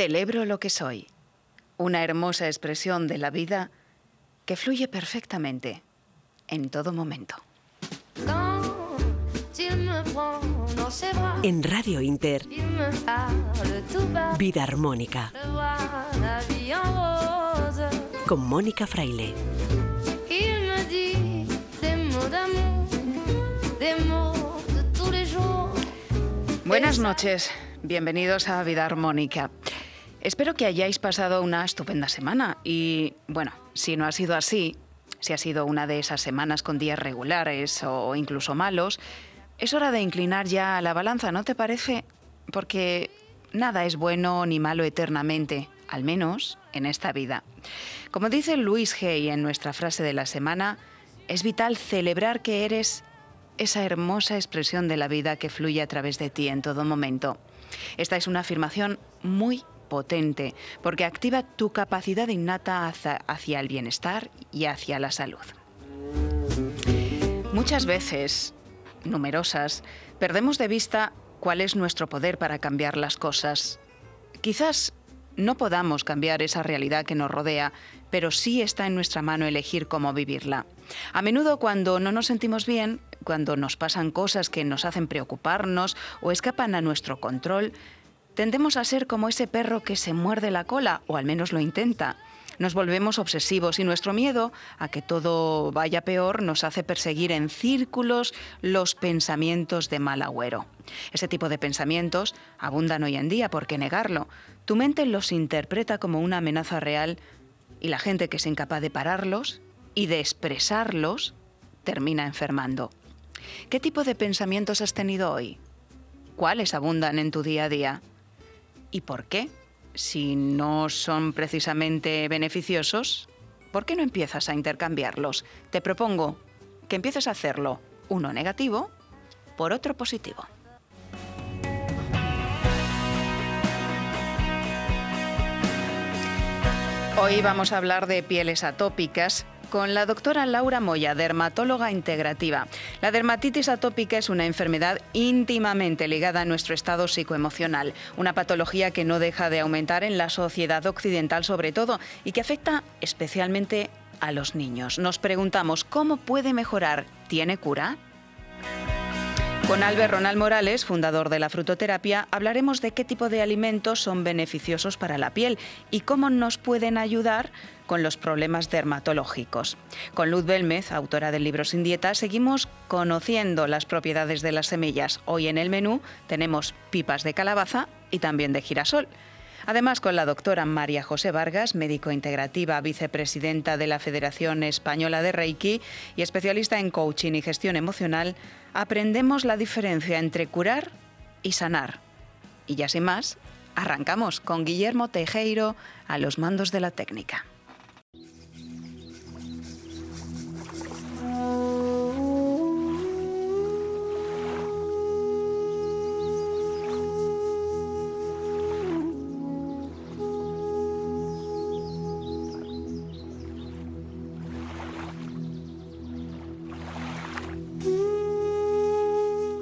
Celebro lo que soy, una hermosa expresión de la vida que fluye perfectamente en todo momento. En Radio Inter, Vida Armónica, con Mónica Fraile. Buenas noches, bienvenidos a Vida Armónica. Espero que hayáis pasado una estupenda semana y, bueno, si no ha sido así, si ha sido una de esas semanas con días regulares o incluso malos, es hora de inclinar ya la balanza, ¿no te parece? Porque nada es bueno ni malo eternamente, al menos en esta vida. Como dice Luis Hay en nuestra frase de la semana, es vital celebrar que eres esa hermosa expresión de la vida que fluye a través de ti en todo momento. Esta es una afirmación muy potente porque activa tu capacidad innata hacia, el bienestar y hacia la salud. Muchas veces, numerosas, perdemos de vista cuál es nuestro poder para cambiar las cosas. Quizás no podamos cambiar esa realidad que nos rodea, pero sí está en nuestra mano elegir cómo vivirla. A menudo cuando no nos sentimos bien, cuando nos pasan cosas que nos hacen preocuparnos o escapan a nuestro control, tendemos a ser como ese perro que se muerde la cola, o al menos lo intenta. Nos volvemos obsesivos y nuestro miedo a que todo vaya peor nos hace perseguir en círculos los pensamientos de mal agüero. Ese tipo de pensamientos abundan hoy en día, ¿por qué negarlo? Tu mente los interpreta como una amenaza real y la gente que es incapaz de pararlos y de expresarlos termina enfermando. ¿Qué tipo de pensamientos has tenido hoy? ¿Cuáles abundan en tu día a día? ¿Y por qué? Si no son precisamente beneficiosos, ¿por qué no empiezas a intercambiarlos? Te propongo que empieces a hacerlo, uno negativo por otro positivo. Hoy vamos a hablar de pieles atópicas con la doctora Laura Moya, dermatóloga integrativa. La dermatitis atópica es una enfermedad íntimamente ligada a nuestro estado psicoemocional, una patología que no deja de aumentar en la sociedad occidental sobre todo y que afecta especialmente a los niños. Nos preguntamos, ¿cómo puede mejorar? ¿Tiene cura? Con Albert Ronald Morales, fundador de la frutoterapia, hablaremos de qué tipo de alimentos son beneficiosos para la piel y cómo nos pueden ayudar con los problemas dermatológicos. Con Luz Belmez, autora del libro Sin Dieta, seguimos conociendo las propiedades de las semillas. Hoy en el menú tenemos pipas de calabaza y también de girasol. Además, con la doctora María José Vargas, médico integrativa, vicepresidenta de la Federación Española de Reiki y especialista en coaching y gestión emocional, aprendemos la diferencia entre curar y sanar. Y ya sin más, arrancamos con Guillermo Tejeiro a los mandos de la técnica.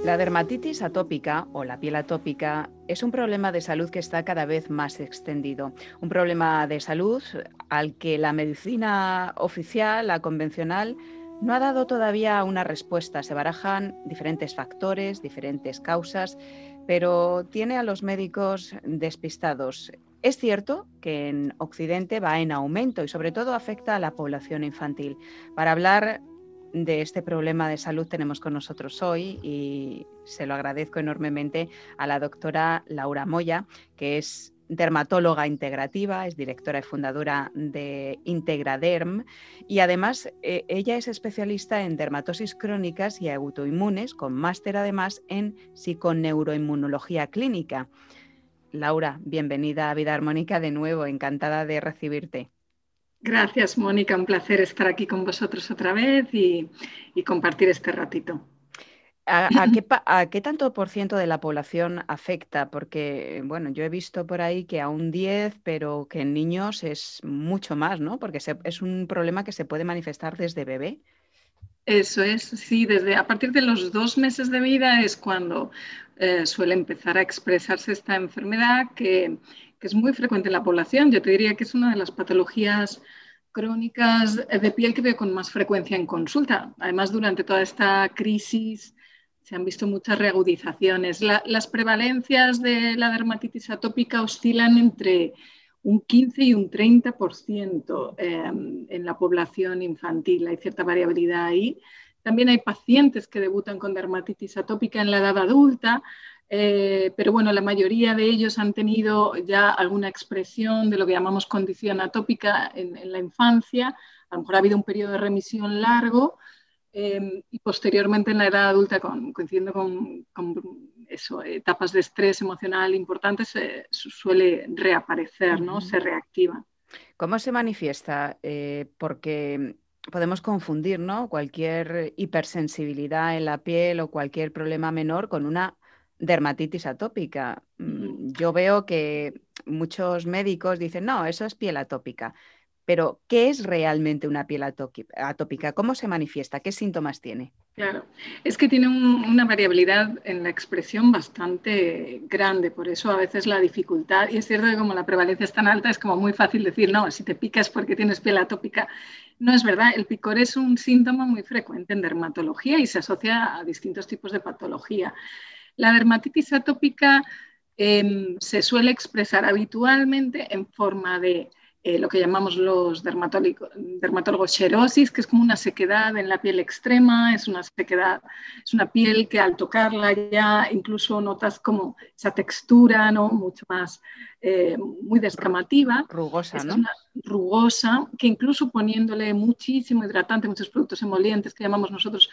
La dermatitis atópica o la piel atópica es un problema de salud que está cada vez más extendido. Un problema de salud al que la medicina oficial, la convencional, no ha dado todavía una respuesta. Se barajan diferentes factores, diferentes causas, pero tiene a los médicos despistados. Es cierto que en Occidente va en aumento y sobre todo afecta a la población infantil. Para hablar de este problema de salud tenemos con nosotros hoy y se lo agradezco enormemente a la doctora Laura Moya, que es dermatóloga integrativa, es directora y fundadora de Integraderm y además eh, ella es especialista en dermatosis crónicas y autoinmunes, con máster además en psiconeuroinmunología clínica. Laura, bienvenida a Vida Armónica de nuevo, encantada de recibirte. Gracias, Mónica. Un placer estar aquí con vosotros otra vez y, compartir este ratito. ¿A, qué, tanto por ciento de la población afecta? Porque, bueno, yo he visto por ahí que a un 10, pero que en niños es mucho más, ¿no? Porque es un problema que se puede manifestar desde bebé. Eso es, sí, desde a partir de los dos meses de vida es cuando eh, suele empezar a expresarse esta enfermedad que, que es muy frecuente en la población. Yo te diría que es una de las patologías crónicas de piel que veo con más frecuencia en consulta. Además, durante toda esta crisis se han visto muchas reagudizaciones. las prevalencias de la dermatitis atópica oscilan entre un 15 y un 30% eh, en la población infantil. Hay cierta variabilidad ahí. También hay pacientes que debutan con dermatitis atópica en la edad adulta, eh, pero bueno, la mayoría de ellos han tenido ya alguna expresión de lo que llamamos condición atópica en, la infancia. A lo mejor ha habido un periodo de remisión largo eh, y posteriormente en la edad adulta, coincidiendo con, eso, etapas de estrés emocional importantes, suele reaparecer, ¿no? se reactiva. ¿Cómo se manifiesta? porque podemos confundir ¿no? cualquier hipersensibilidad en la piel o cualquier problema menor con una dermatitis atópica. Mm, yo veo que muchos médicos dicen, no, eso es piel atópica. Pero, ¿qué es realmente una piel atópica? ¿Cómo se manifiesta? ¿Qué síntomas tiene? Claro, es que tiene una variabilidad en la expresión bastante grande, por eso a veces la dificultad, y es cierto que como la prevalencia es tan alta, es como muy fácil decir, no, si te picas porque tienes piel atópica. No es verdad, el picor es un síntoma muy frecuente en dermatología y se asocia a distintos tipos de patología. La dermatitis atópica em, se suele expresar habitualmente en forma de eh, lo que llamamos los dermatólogos xerosis, que es como una sequedad en la piel extrema, es una sequedad, es una piel que al tocarla ya incluso notas como esa textura, ¿no? Mucho más, eh, muy descamativa. Rugosa, ¿no? rugosa, que incluso poniéndole muchísimo hidratante, muchos productos emolientes que llamamos nosotros,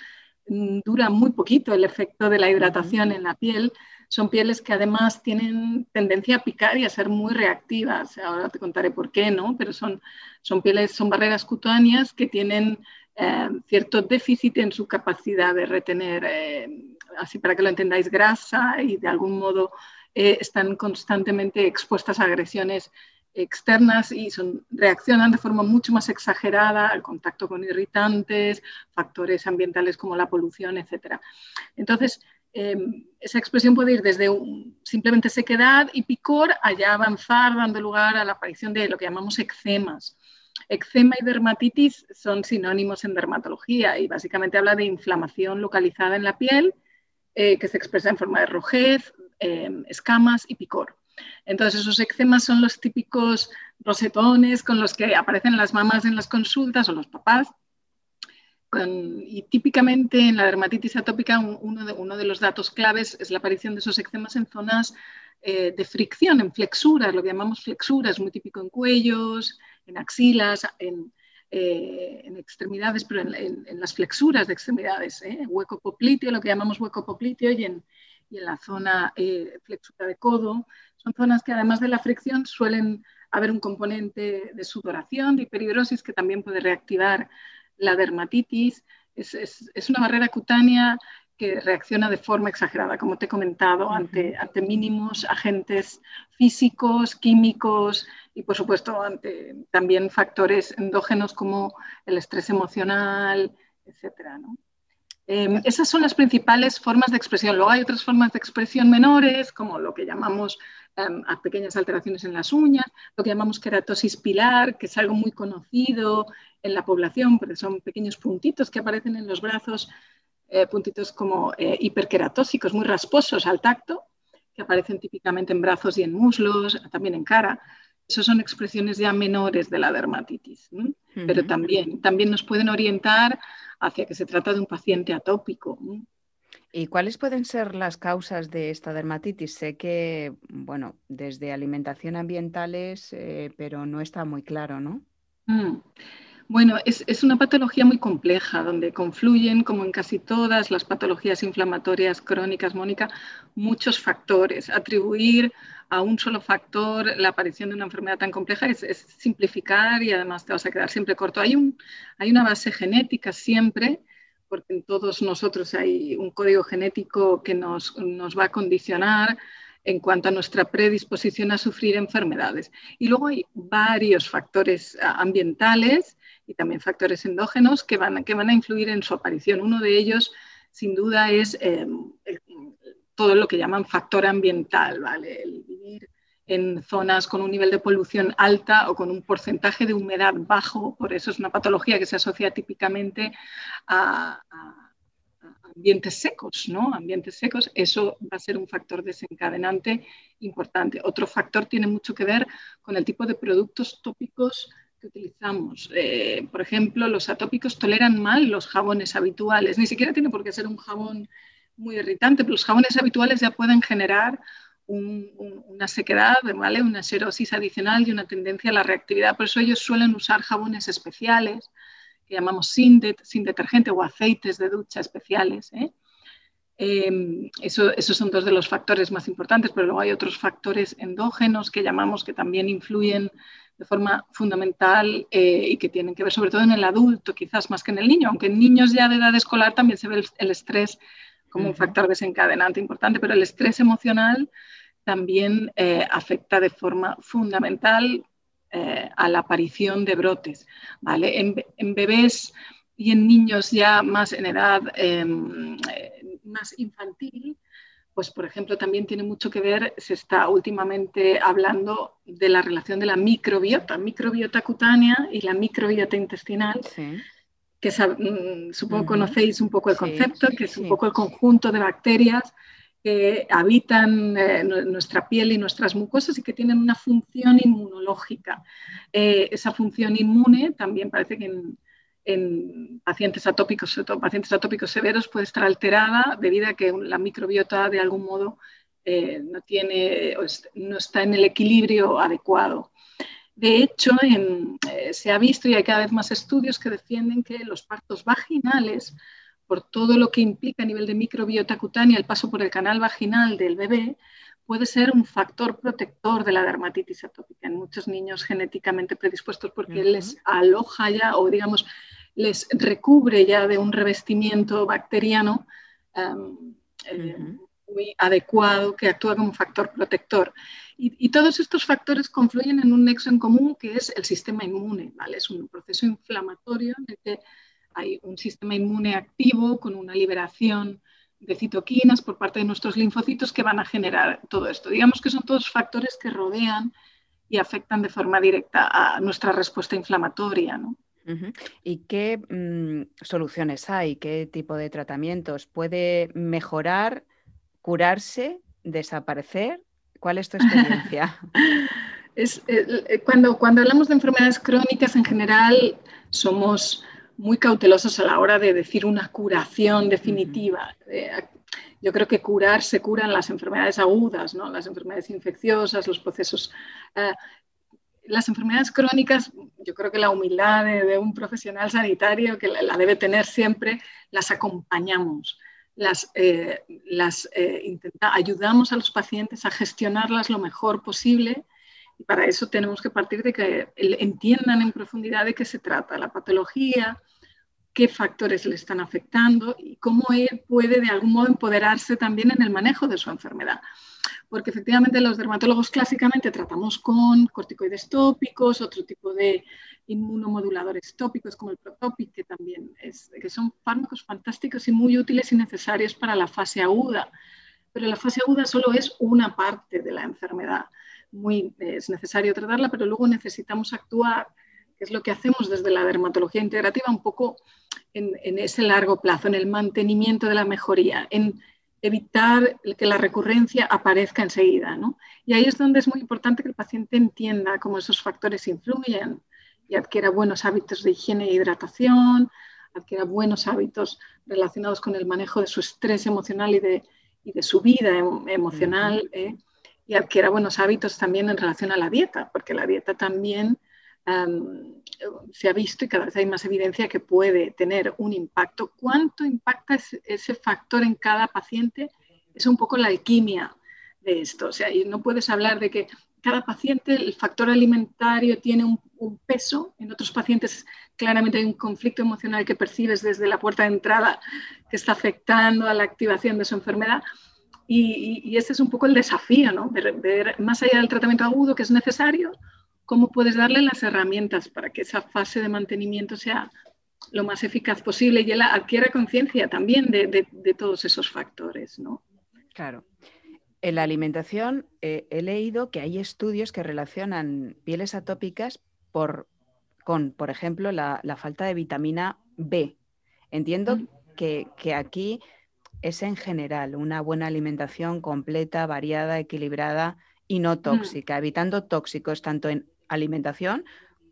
dura muy poquito el efecto de la hidratación en la piel son pieles que además tienen tendencia a picar y a ser muy reactivas. Ahora te contaré por qué, ¿no? Pero son, son pieles, son barreras cutáneas que tienen eh, cierto déficit en su capacidad de retener, eh, así para que lo entendáis, grasa y de algún modo eh, están constantemente expuestas a agresiones externas y son, reaccionan de forma mucho más exagerada al contacto con irritantes, factores ambientales como la polución, etc. Entonces, Em, esa expresión puede ir desde simplemente sequedad y picor allá avanzar, dando lugar a la aparición de lo que llamamos eczemas. Eczema y dermatitis son sinónimos en dermatología y básicamente habla de inflamación localizada en la piel eh, que se expresa en forma de rojez, em, escamas y picor. Entonces, esos eczemas son los típicos rosetones con los que aparecen las mamás en las consultas o los papás y típicamente en la dermatitis atópica uno de, uno de, los datos claves es la aparición de esos eczemas en zonas eh, de fricción, en flexuras, lo que llamamos flexuras, muy típico en cuellos, en axilas, en, eh, extremidades, pero en, las flexuras de extremidades, ¿eh? hueco popliteo, lo que llamamos hueco popliteo y en, y en la zona flexura de codo. Son zonas que además de la fricción suelen haber un componente de sudoración, de hiperhidrosis que también puede reactivar la dermatitis es, una barrera cutánea que reacciona de forma exagerada, como te he comentado, ante, ante mínimos agentes físicos, químicos y, por supuesto, ante también factores endógenos como el estrés emocional, etc. Em, esas son las principales formas de expresión. Luego hay otras formas de expresión menores, como lo que llamamos em, a pequeñas alteraciones en las uñas, lo que llamamos queratosis pilar, que es algo muy conocido en la población, porque son pequeños puntitos que aparecen en los brazos, eh, puntitos como eh, hiperqueratósicos, muy rasposos al tacto, que aparecen típicamente en brazos y en muslos, también en cara. Esas son expresiones ya menores de la dermatitis, pero también, también nos pueden orientar hacia que se trata de un paciente atópico. ¿Y cuáles pueden ser las causas de esta dermatitis? Sé que, bueno, desde alimentación ambientales, eh, pero no está muy claro, ¿no? Mm. Bueno, es, una patología muy compleja, donde confluyen, como en casi todas las patologías inflamatorias crónicas, Mónica, muchos factores. Atribuir a un solo factor la aparición de una enfermedad tan compleja es, simplificar y además te vas a quedar siempre corto. Hay, un, hay una base genética siempre, porque en todos nosotros hay un código genético que nos, nos va a condicionar en cuanto a nuestra predisposición a sufrir enfermedades. Y luego hay varios factores ambientales y también factores endógenos que van, que van a influir en su aparición. Uno de ellos, sin duda, es em, todo lo que llaman factor ambiental, ¿vale? El vivir en zonas con un nivel de polución alta o con un porcentaje de humedad bajo, por eso es una patología que se asocia típicamente a, ambientes secos, ¿no? Ambientes secos, eso va a ser un factor desencadenante importante. Otro factor tiene mucho que ver con el tipo de productos tópicos que utilizamos. Eh, por ejemplo, los atópicos toleran mal los jabones habituales. Ni siquiera tiene por qué ser un jabón muy irritante, pero los jabones habituales ya pueden generar una sequedad, ¿vale? una serosis adicional y una tendencia a la reactividad. Por eso ellos suelen usar jabones especiales, que llamamos sin, detergente o aceites de ducha especiales. ¿eh? Em, eso, esos son dos de los factores más importantes, pero luego hay otros factores endógenos que llamamos que también influyen de forma fundamental eh, y que tienen que ver sobre todo en el adulto, quizás más que en el niño, aunque en niños ya de edad escolar también se ve el estrés como un factor desencadenante importante, pero el estrés emocional también eh, afecta de forma fundamental eh, a la aparición de brotes. ¿vale? En, bebés y en niños ya más en edad em, eh, más infantil, pues por ejemplo también tiene mucho que ver, se está últimamente hablando de la relación de la microbiota, microbiota cutánea y la microbiota intestinal. Sí que mm, supongo conocéis un poco el concepto, que es un poco el conjunto de bacterias que habitan eh, nuestra piel y nuestras mucosas y que tienen una función inmunológica. Eh, esa función inmune también parece que en, pacientes atópicos, pacientes atópicos severos, puede estar alterada debido a que la microbiota de algún modo eh, no, tiene, no está en el equilibrio adecuado. De hecho, eh, se ha visto y hay cada vez más estudios que defienden que los partos vaginales, por todo lo que implica a nivel de microbiota cutánea, el paso por el canal vaginal del bebé, puede ser un factor protector de la dermatitis atópica en muchos niños genéticamente predispuestos porque les aloja ya o digamos les recubre ya de un revestimiento bacteriano em, eh, muy adecuado que actúa como factor protector. Y, todos estos factores confluyen en un nexo en común que es el sistema inmune, ¿vale? Es un proceso inflamatorio en el que hay un sistema inmune activo con una liberación de citoquinas por parte de nuestros linfocitos que van a generar todo esto. Digamos que son todos factores que rodean y afectan de forma directa a nuestra respuesta inflamatoria, ¿no? ¿Y qué mm, soluciones hay? ¿Qué tipo de tratamientos? ¿Puede mejorar, curarse, desaparecer? ¿Cuál es tu experiencia? es, eh, cuando, cuando hablamos de enfermedades crónicas en general somos muy cautelosos a la hora de decir una curación definitiva. Eh, yo creo que curar se curan las enfermedades agudas, ¿no? las enfermedades infecciosas, los procesos. Eh, las enfermedades crónicas, yo creo que la humildad de, un profesional sanitario, que la, debe tener siempre, las acompañamos las, eh, las eh, ayudamos a los pacientes a gestionarlas lo mejor posible y para eso tenemos que partir de que entiendan en profundidad de qué se trata la patología, qué factores le están afectando y cómo él puede de algún modo empoderarse también en el manejo de su enfermedad. Porque efectivamente los dermatólogos clásicamente tratamos con corticoides tópicos, otro tipo de inmunomoduladores tópicos como el Protopic, que también es, que son fármacos fantásticos y muy útiles y necesarios para la fase aguda. Pero la fase aguda solo es una parte de la enfermedad. Muy, es necesario tratarla, pero luego necesitamos actuar, que es lo que hacemos desde la dermatología integrativa, un poco en, en ese largo plazo, en el mantenimiento de la mejoría, en evitar que la recurrencia aparezca enseguida. ¿no? Y ahí es donde es muy importante que el paciente entienda cómo esos factores influyen y adquiera buenos hábitos de higiene e hidratación, adquiera buenos hábitos relacionados con el manejo de su estrés emocional y de, y de su vida em, emocional, ¿eh? y adquiera buenos hábitos también en relación a la dieta, porque la dieta también se ha visto y cada vez hay más evidencia que puede tener un impacto. ¿Cuánto impacta ese, factor en cada paciente? Es un poco la alquimia de esto. O sea, y no puedes hablar de que cada paciente el factor alimentario tiene un, peso, en otros pacientes claramente hay un conflicto emocional que percibes desde la puerta de entrada que está afectando a la activación de su enfermedad. Y, y, ese es un poco el desafío, ¿no? Ver, más allá del tratamiento agudo que es necesario, cómo puedes darle las herramientas para que esa fase de mantenimiento sea lo más eficaz posible y él adquiera conciencia también de, de, de, todos esos factores, ¿no? Claro. En la alimentación eh, he leído que hay estudios que relacionan pieles atópicas por, con, por ejemplo, la, falta de vitamina B. Entiendo que, aquí es en general una buena alimentación completa, variada, equilibrada y no tóxica, evitando tóxicos tanto en alimentación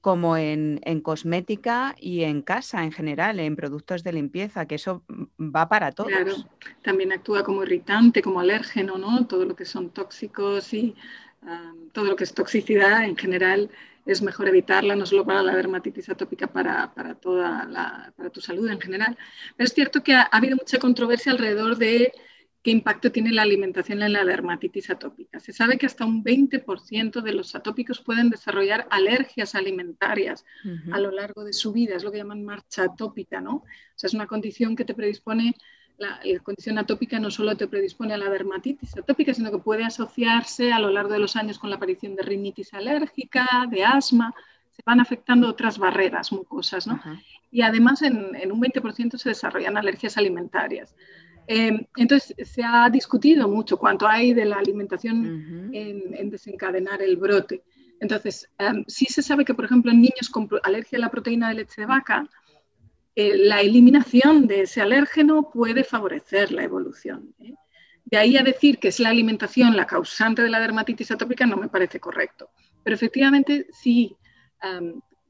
como en, cosmética y en casa en general, en productos de limpieza, que eso va para todos. Claro, también actúa como irritante, como alérgeno, ¿no? Todo lo que son tóxicos y todo lo que es toxicidad en general es mejor evitarla, no solo para la dermatitis atópica, para, para toda la, para tu salud en general. Pero es cierto que ha habido mucha controversia alrededor de qué impacto tiene la alimentación en la dermatitis atópica. Se sabe que hasta un 20% de los atópicos pueden desarrollar alergias alimentarias a lo largo de su vida, es lo que llaman marcha atópica, ¿no? O sea, es una condición que te predispone, la, condición atópica no solo te predispone a la dermatitis atópica, sino que puede asociarse a lo largo de los años con la aparición de rinitis alérgica, de asma, se van afectando otras barreras mucosas, ¿no? Y además en, en un 20% se desarrollan alergias alimentarias. Em, entonces, se ha discutido mucho cuánto hay de la alimentación en, desencadenar el brote. Entonces, um, sí se sabe que, por ejemplo, en niños con alergia a la proteína de leche de vaca, eh, la eliminación de ese alérgeno puede favorecer la evolución. ¿eh? De ahí a decir que es la alimentación la causante de la dermatitis atópica no me parece correcto. Pero efectivamente, sí,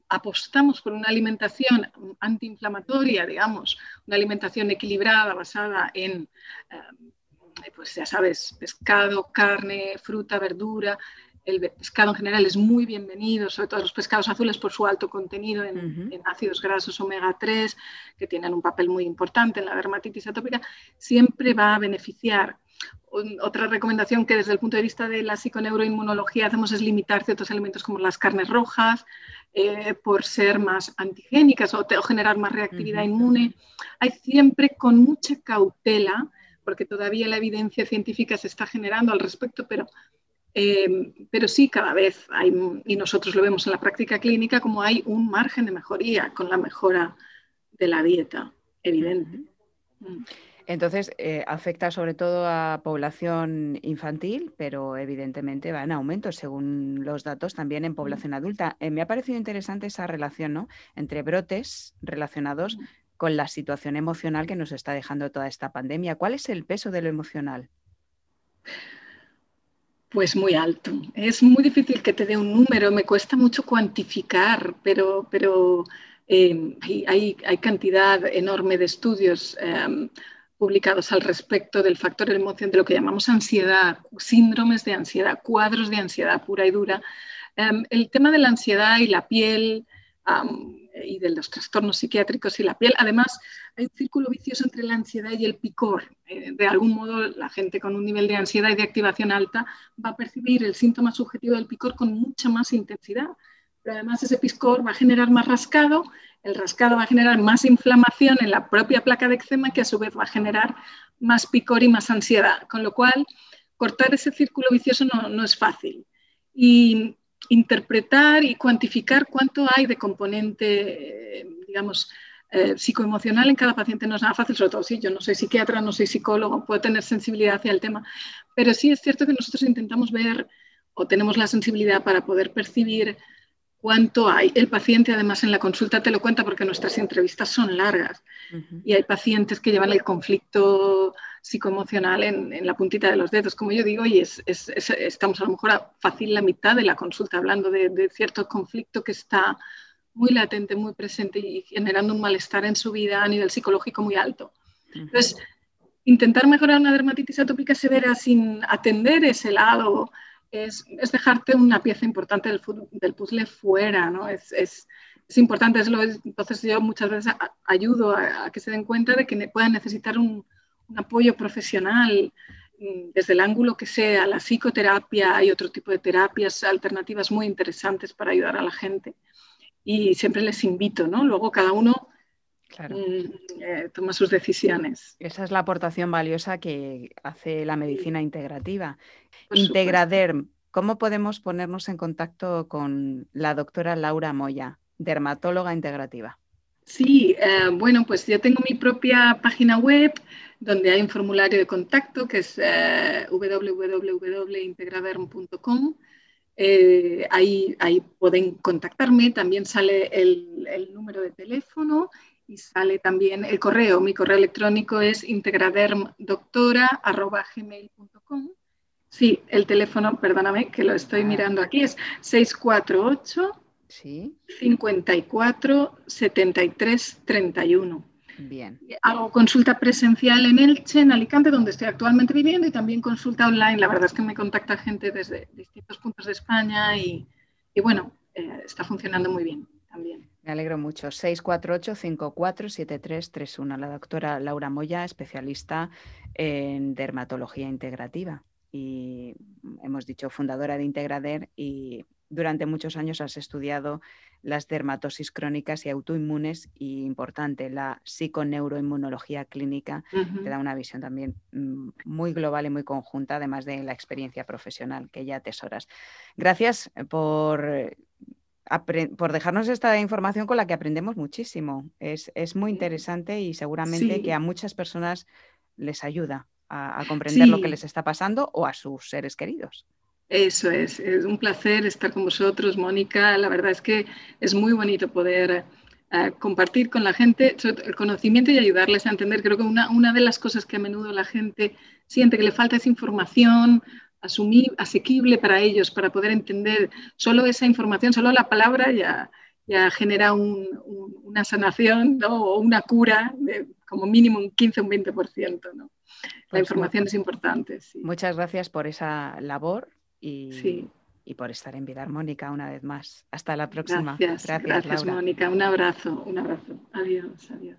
apostamos por una alimentación antiinflamatoria, digamos, una alimentación equilibrada basada en, eh, pues ya sabes, pescado, carne, fruta, verdura. El pescado en general es muy bienvenido, sobre todo los pescados azules por su alto contenido en, en ácidos grasos omega 3, que tienen un papel muy importante en la dermatitis atópica, siempre va a beneficiar otra recomendación que desde el punto de vista de la psiconeuroinmunología hacemos es limitar ciertos elementos como las carnes rojas, eh, por ser más antigénicas o, generar más reactividad inmune. Hay siempre con mucha cautela, porque todavía la evidencia científica se está generando al respecto, pero, eh, pero sí cada vez hay, y nosotros lo vemos en la práctica clínica, como hay un margen de mejoría con la mejora de la dieta, evidente. Entonces, eh, afecta sobre todo a población infantil, pero evidentemente va en aumento según los datos también en mm. población adulta. Eh, me ha parecido interesante esa relación ¿no? entre brotes relacionados mm. con la situación emocional que nos está dejando toda esta pandemia. ¿Cuál es el peso de lo emocional? Pues muy alto. Es muy difícil que te dé un número, me cuesta mucho cuantificar, pero, pero eh, hay, hay, cantidad enorme de estudios. Publicados al respecto del factor de emoción, de lo que llamamos ansiedad, síndromes de ansiedad, cuadros de ansiedad pura y dura. Em, el tema de la ansiedad y la piel y de los trastornos psiquiátricos y la piel, además hay un círculo vicioso entre la ansiedad y el picor. Eh, de algún modo, la gente con un nivel de ansiedad y de activación alta va a percibir el síntoma subjetivo del picor con mucha más intensidad. Pero además ese picor va a generar más rascado el rascado va a generar más inflamación en la propia placa de eczema que a su vez va a generar más picor y más ansiedad, con lo cual cortar ese círculo vicioso no, es fácil. Y interpretar y cuantificar cuánto hay de componente, eh, digamos, eh, psicoemocional en cada paciente no es nada fácil, sobre todo si yo no soy psiquiatra, no soy psicólogo, puedo tener sensibilidad hacia el tema, pero sí es cierto que nosotros intentamos ver o tenemos la sensibilidad para poder percibir cuánto hay. El paciente además en la consulta te lo cuenta porque nuestras entrevistas son largas y hay pacientes que llevan el conflicto psicoemocional en, la puntita de los dedos, como yo digo, y es, estamos a lo mejor a fácil la mitad de la consulta hablando de, cierto conflicto que está muy latente, muy presente y generando un malestar en su vida a nivel psicológico muy alto. Entonces, intentar mejorar una dermatitis atópica severa sin atender ese lado es, dejarte una pieza importante del, del puzzle fuera, ¿no? Es, es, es importante, es lo, entonces yo muchas veces ayudo a, que se den cuenta de que puedan necesitar un, un, apoyo profesional mm, desde el ángulo que sea, la psicoterapia, hay otro tipo de terapias alternativas muy interesantes para ayudar a la gente. Y siempre les invito, ¿no? Luego cada uno Claro. Mm, eh, toma sus decisiones. Esa es la aportación valiosa que hace la medicina integrativa. Integraderm, ¿cómo podemos ponernos en contacto con la doctora Laura Moya, dermatóloga integrativa? Sí, eh, bueno, pues yo tengo mi propia página web donde hay un formulario de contacto que es eh, www.integraderm.com. Eh, ahí, ahí pueden contactarme, también sale el, el, número de teléfono y sale también el correo. Mi correo electrónico es integradermdoctora.gmail.com. Sí, el teléfono, perdóname que lo estoy ah. mirando aquí, es 648 ¿Sí? 54 73 31. Bien. Hago consulta presencial en Elche, en Alicante, donde estoy actualmente viviendo, y también consulta online. La verdad es que me contacta gente desde distintos puntos de España y, bueno, eh, está funcionando muy bien también. Me alegro mucho. 648-547331. La doctora Laura Moya, especialista en dermatología integrativa y hemos dicho fundadora de Integrader y durante muchos años has estudiado las dermatosis crónicas y autoinmunes y importante, la psiconeuroinmunología clínica te da una visión también mm, muy global y muy conjunta, además de la experiencia profesional que ya atesoras. Gracias por, por dejarnos esta información con la que aprendemos muchísimo. Es, muy interesante y seguramente que a muchas personas les ayuda a, comprender lo que les está pasando o a sus seres queridos. Eso es, es un placer estar con vosotros, Mónica. La verdad es que es muy bonito poder eh, compartir con la gente el conocimiento y ayudarles a entender. Creo que una, una, de las cosas que a menudo la gente siente que le falta es información asumir, asequible para ellos, para poder entender solo esa información, solo la palabra ya, ya genera una sanación o una cura de como mínimo un 15 o un 20%. ¿no? La pues información es importante. Muchas gracias por esa labor y, y, por estar en Vida Armónica una vez más. Hasta la próxima. Gracias, gracias, Mónica. Un abrazo, un abrazo. Adiós, adiós.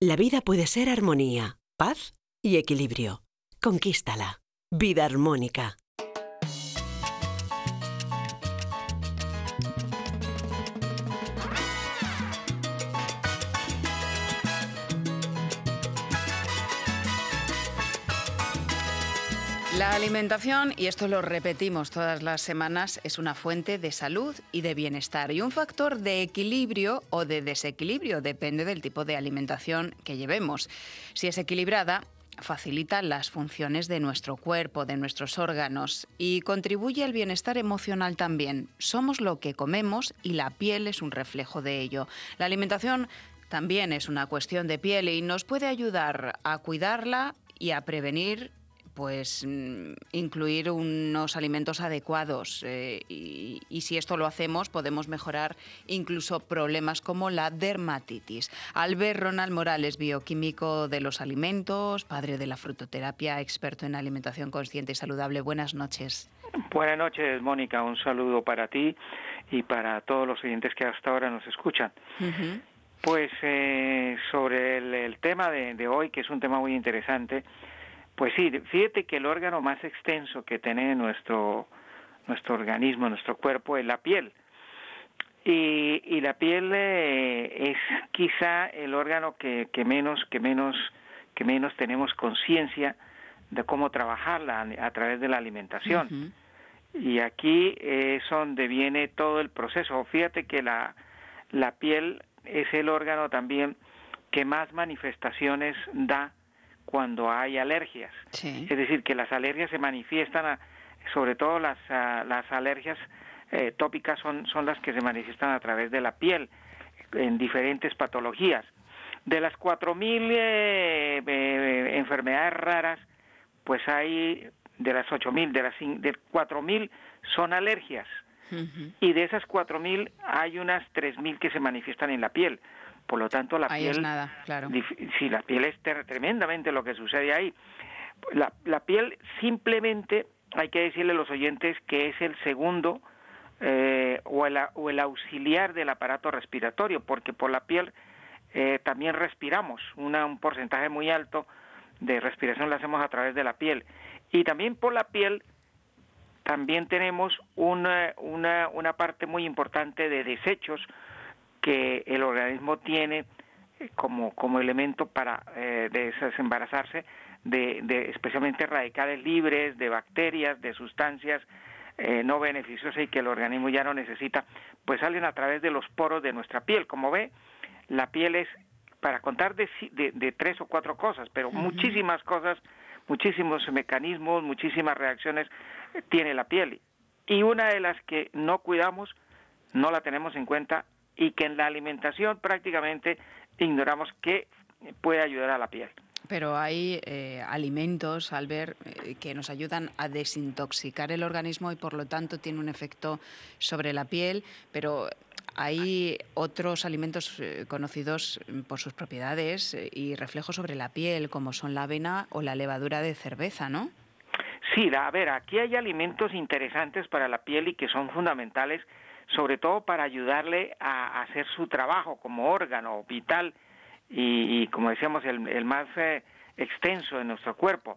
La vida puede ser armonía, paz y equilibrio. Conquístala. Vida Armónica. La alimentación, y esto lo repetimos todas las semanas, es una fuente de salud y de bienestar y un factor de equilibrio o de desequilibrio, depende del tipo de alimentación que llevemos. Si es equilibrada, facilita las funciones de nuestro cuerpo, de nuestros órganos y contribuye al bienestar emocional también. Somos lo que comemos y la piel es un reflejo de ello. La alimentación también es una cuestión de piel y nos puede ayudar a cuidarla y a prevenir pues mm, incluir unos alimentos adecuados eh, y, si esto lo hacemos podemos mejorar incluso problemas como la dermatitis. Albert Ronald Morales, bioquímico de los alimentos, padre de la frutoterapia, experto en alimentación consciente y saludable. Buenas noches. Buenas noches, Mónica. Un saludo para ti y para todos los oyentes que hasta ahora nos escuchan. Pues eh, sobre el, tema de hoy, que es un tema muy interesante, pues sí, fíjate que el órgano más extenso que tiene nuestro, nuestro organismo, nuestro cuerpo, es la piel. Y, y la piel eh, es quizá el órgano que, que, menos, que, menos, que menos tenemos conciencia de cómo trabajarla a través de la alimentación. Y aquí es donde viene todo el proceso. Fíjate que la, la piel es el órgano también que más manifestaciones da cuando hay alergias. Es decir, que las alergias se manifiestan, sobre todo las, las alergias eh, tópicas son, son las que se manifiestan a través de la piel en diferentes patologías. De las 4.000 eh, eh, enfermedades raras, pues hay de las 8.000, de las de 4.000 son alergias. Y de esas 4.000 hay unas 3.000 que se manifiestan en la piel. Por lo tanto, la piel. nada, claro. Si la piel es tremendamente lo que sucede ahí. La, la piel simplemente hay que decirle a los oyentes que es el segundo eh, o, el, o, el, auxiliar del aparato respiratorio, porque por la piel eh, también respiramos, una, un porcentaje muy alto de respiración lo hacemos a través de la piel. Y también por la piel también tenemos una, una, una parte muy importante de desechos que el organismo tiene eh, como, como elemento para eh, desembarazarse de, de, especialmente radicales libres, de bacterias, de sustancias eh, no beneficiosas y que el organismo ya no necesita, pues salen a través de los poros de nuestra piel. Como ve, la piel es, para contar de, de, tres o cuatro cosas, pero muchísimas cosas, muchísimos mecanismos, muchísimas reacciones eh, tiene la piel. Y una de las que no cuidamos, no la tenemos en cuenta y que en la alimentación prácticamente ignoramos que puede ayudar a la piel. Pero hay eh, alimentos, Albert, eh, que nos ayudan a desintoxicar el organismo y por lo tanto tiene un efecto sobre la piel, pero hay otros alimentos eh, conocidos por sus propiedades y reflejos sobre la piel, como son la avena o la levadura de cerveza, ¿no? Sí, a ver, aquí hay alimentos interesantes para la piel y que son fundamentales, sobre todo para ayudarle a hacer su trabajo como órgano vital y, como decíamos, el, más eh, extenso de nuestro cuerpo.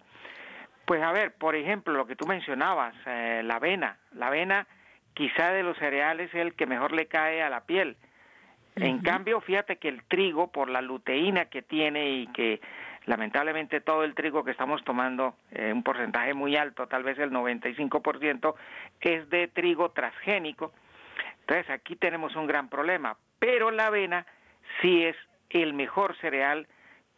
Pues a ver, por ejemplo, lo que tú mencionabas, eh, la avena. La avena quizá de los cereales es el que mejor le cae a la piel. En cambio, fíjate que el trigo, por la luteína que tiene y que lamentablemente todo el trigo que estamos tomando, eh, un porcentaje muy alto, tal vez el 95%, es de trigo transgénico. Entonces aquí tenemos un gran problema. Pero la avena sí es el mejor cereal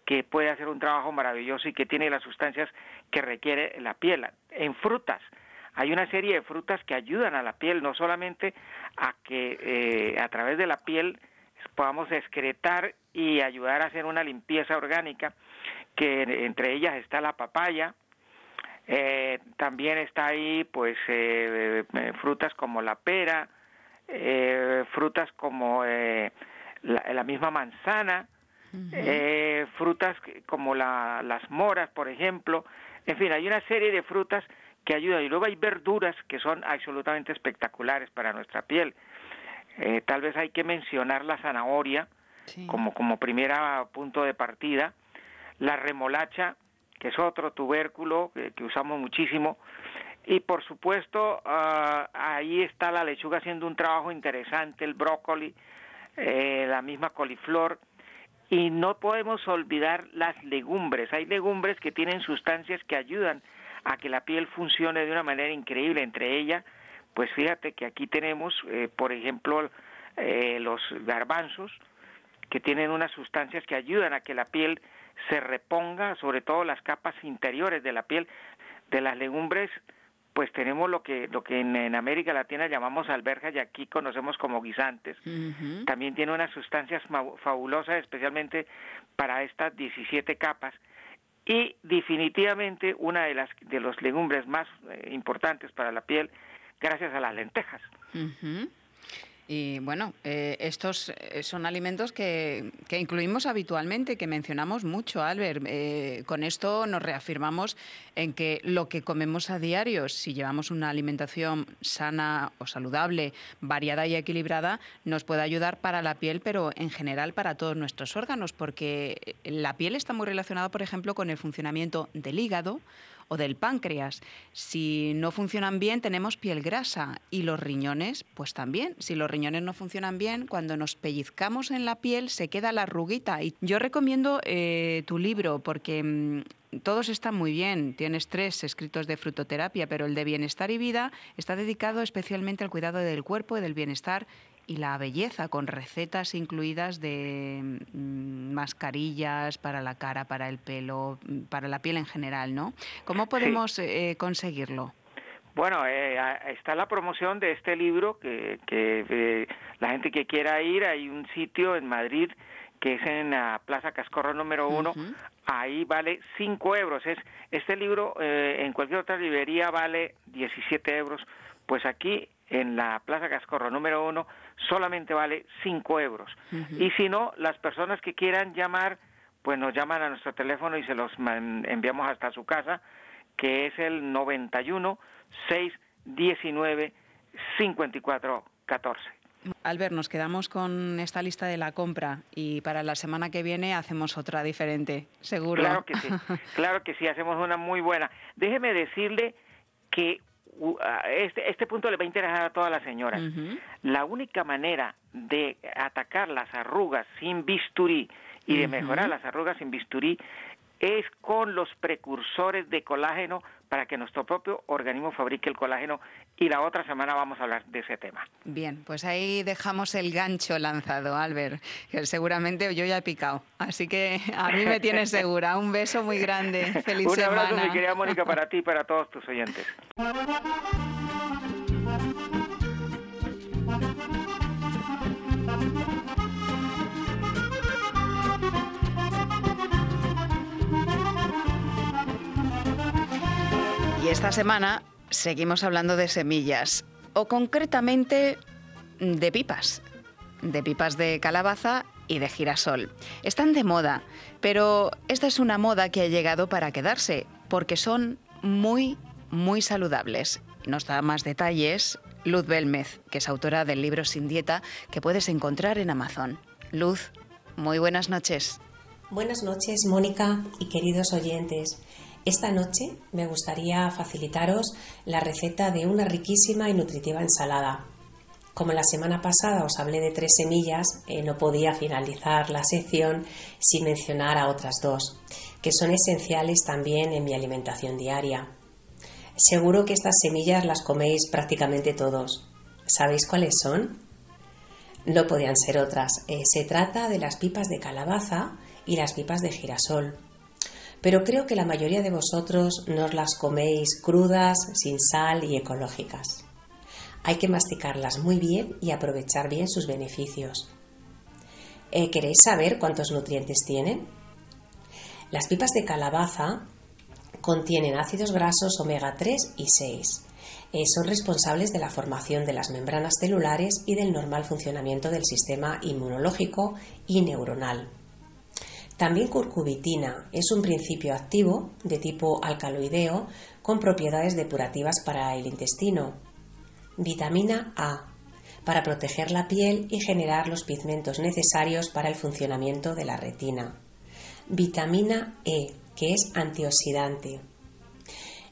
que puede hacer un trabajo maravilloso y que tiene las sustancias que requiere la piel. En frutas, hay una serie de frutas que ayudan a la piel, no solamente a que eh, a través de la piel podamos excretar y ayudar a hacer una limpieza orgánica, que entre ellas está la papaya, eh, también está ahí pues eh, frutas como la pera, frutas como la, misma manzana, eh, frutas como la, las moras, por ejemplo. En fin, hay una serie de frutas que ayudan. Y luego hay verduras que son absolutamente espectaculares para nuestra piel. Eh, tal vez hay que mencionar la zanahoria como, como primera punto de partida. La remolacha, que es otro tubérculo que, usamos muchísimo. Y por supuesto, ah, ahí está la lechuga haciendo un trabajo interesante, el brócoli, eh, la misma coliflor, y no podemos olvidar las legumbres. Hay legumbres que tienen sustancias que ayudan a que la piel funcione de una manera increíble. Entre ellas, pues fíjate que aquí tenemos, eh, por ejemplo, eh, los garbanzos, que tienen unas sustancias que ayudan a que la piel se reponga, sobre todo las capas interiores de la piel. De las legumbres pues tenemos lo que lo que en, América Latina llamamos alberjas y aquí conocemos como guisantes. También tiene unas sustancias fabulosas, especialmente para estas 17 capas. Y definitivamente una de las de los legumbres más eh, importantes para la piel, gracias a las lentejas. Y bueno, eh, estos eh, son alimentos que, incluimos habitualmente, que mencionamos mucho, Albert. Eh, con esto nos reafirmamos en que lo que comemos a diario, si llevamos una alimentación sana o saludable, variada y equilibrada, nos puede ayudar para la piel, pero en general para todos nuestros órganos, porque la piel está muy relacionada, por ejemplo, con el funcionamiento del hígado o del páncreas. Si no funcionan bien, tenemos piel grasa y los riñones, pues también. Si los riñones no funcionan bien, cuando nos pellizcamos en la piel se queda la arruguita. Y yo recomiendo eh, tu libro porque mm, todos están muy bien. Tienes tres escritos de frutoterapia, pero el de bienestar y vida está dedicado especialmente al cuidado del cuerpo y del bienestar y la belleza, con recetas incluidas de mm, mascarillas para la cara, para el pelo, mm, para la piel en general, ¿no? ¿Cómo podemos eh, conseguirlo? Bueno, eh, está la promoción de este libro, que, que eh, la gente que quiera ir, hay un sitio en Madrid que es en la Plaza Cascorro número uno, ahí vale 5 euros. Es, este libro en cualquier otra librería vale 17 euros, pues aquí en la Plaza Cascorro número uno solamente vale 5 euros. Y si no, las personas que quieran llamar, pues nos llaman a nuestro teléfono y se los enviamos hasta su casa, que es el 91 619 54 14. Albert, nos quedamos con esta lista de la compra y para la semana que viene hacemos otra diferente, seguro. Claro que sí, claro que sí, hacemos una muy buena. Déjeme decirle que este, este punto le va a interesar a todas las señoras. La única manera de atacar las arrugas sin bisturí y de mejorar las arrugas sin bisturí es con los precursores de colágeno para que nuestro propio organismo fabrique el colágeno y la otra semana vamos a hablar de ese tema. Bien, pues ahí dejamos el gancho lanzado, Albert, que seguramente yo ya he picado. Así que a mí me tienes segura. Un beso muy grande. Feliz Un abrazo, mi querida Mónica, para ti y para todos tus oyentes. Y esta semana seguimos hablando de semillas, o concretamente de pipas, de pipas de calabaza y de girasol. Están de moda, pero esta es una moda que ha llegado para quedarse, porque son muy, muy saludables. Nos da más detalles Luz Belmez, que es autora del libro Sin Dieta, que puedes encontrar en Amazon. Luz, muy buenas noches. Buenas noches, Mónica y queridos oyentes. Esta noche me gustaría facilitaros la receta de una riquísima y nutritiva ensalada. Como la semana pasada os hablé de tres semillas, eh, no podía finalizar la sección sin mencionar a otras dos, que son esenciales también en mi alimentación diaria. Seguro que estas semillas las coméis prácticamente todos. ¿Sabéis cuáles son? No podían ser otras. Eh, se trata de las pipas de calabaza y las pipas de girasol pero creo que la mayoría de vosotros no las coméis crudas, sin sal y ecológicas. Hay que masticarlas muy bien y aprovechar bien sus beneficios. Eh, ¿Queréis saber cuántos nutrientes tienen? Las pipas de calabaza contienen ácidos grasos omega 3 y 6. Eh, son responsables de la formación de las membranas celulares y del normal funcionamiento del sistema inmunológico y neuronal. También curcubitina es un principio activo de tipo alcaloideo con propiedades depurativas para el intestino. Vitamina A para proteger la piel y generar los pigmentos necesarios para el funcionamiento de la retina. Vitamina E, que es antioxidante.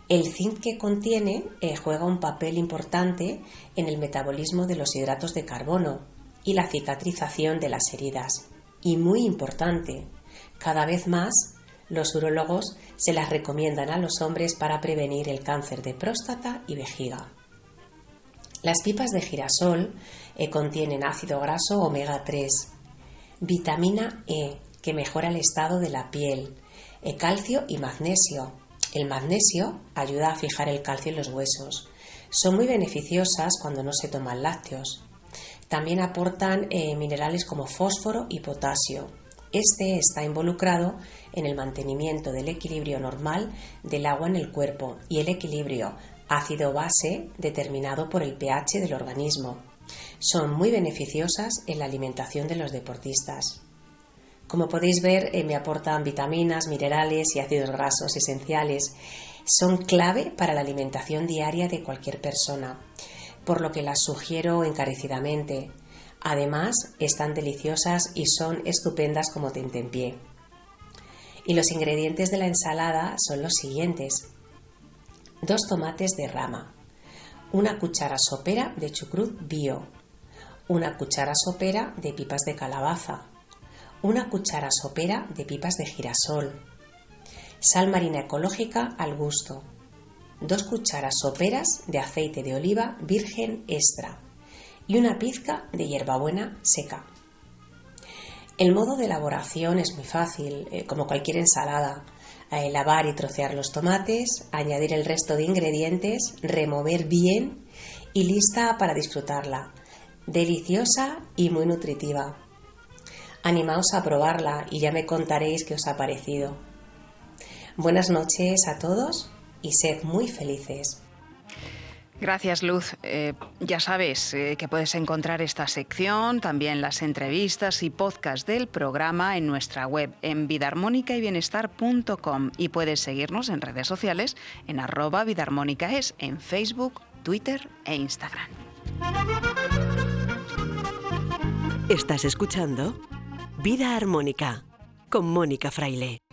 El zinc que contiene eh, juega un papel importante en el metabolismo de los hidratos de carbono y la cicatrización de las heridas. Y muy importante, cada vez más, los urólogos se las recomiendan a los hombres para prevenir el cáncer de próstata y vejiga. Las pipas de girasol eh, contienen ácido graso omega 3, vitamina E, que mejora el estado de la piel, eh, calcio y magnesio. El magnesio ayuda a fijar el calcio en los huesos. Son muy beneficiosas cuando no se toman lácteos. También aportan eh, minerales como fósforo y potasio. Este está involucrado en el mantenimiento del equilibrio normal del agua en el cuerpo y el equilibrio ácido-base determinado por el pH del organismo. Son muy beneficiosas en la alimentación de los deportistas. Como podéis ver, eh, me aportan vitaminas, minerales y ácidos grasos esenciales. Son clave para la alimentación diaria de cualquier persona, por lo que las sugiero encarecidamente. Además, están deliciosas y son estupendas como tentempié. Y los ingredientes de la ensalada son los siguientes. Dos tomates de rama, una cuchara sopera de chucrut bio, una cuchara sopera de pipas de calabaza, una cuchara sopera de pipas de girasol, sal marina ecológica al gusto, dos cucharas soperas de aceite de oliva virgen extra, y una pizca de hierbabuena seca. El modo de elaboración es muy fácil, eh, como cualquier ensalada. Eh, lavar y trocear los tomates, añadir el resto de ingredientes, remover bien y lista para disfrutarla. Deliciosa y muy nutritiva. Animaos a probarla y ya me contaréis qué os ha parecido. Buenas noches a todos y sed muy felices. Gracias, Luz. Eh, ya sabes eh, que puedes encontrar esta sección, también las entrevistas y podcasts del programa en nuestra web en vidarmónicayBienestar.com y puedes seguirnos en redes sociales en arroba vidarmónicaes en Facebook, Twitter e Instagram. Estás escuchando Vida Armónica con Mónica Fraile.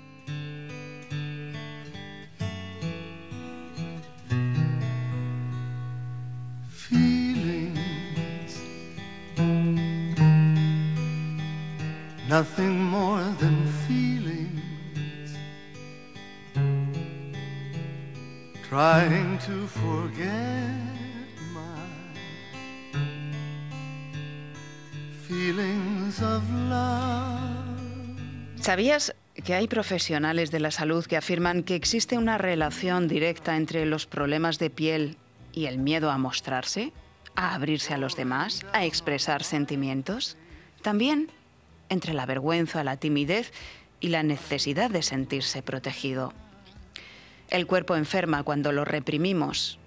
nothing more than feelings trying to forget my feelings of love. ¿Sabías que hay profesionales de la salud que afirman que existe una relación directa entre los problemas de piel y el miedo a mostrarse, a abrirse a los demás, a expresar sentimientos? También entre la vergüenza, la timidez y la necesidad de sentirse protegido. El cuerpo enferma cuando lo reprimimos,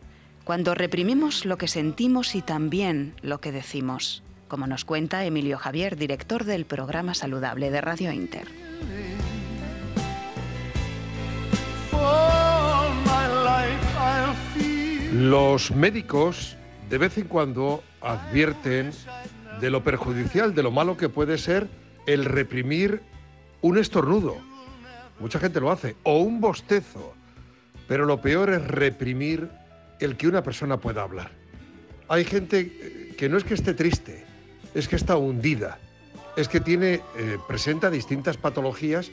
cuando reprimimos lo que sentimos y también lo que decimos, como nos cuenta Emilio Javier, director del programa saludable de Radio Inter. Los médicos de vez en cuando advierten de lo perjudicial, de lo malo que puede ser el reprimir un estornudo. Mucha gente lo hace, o un bostezo. Pero lo peor es reprimir el que una persona pueda hablar. Hay gente eh, que no es que esté triste, es que está hundida, es que tiene, eh, presenta distintas patologías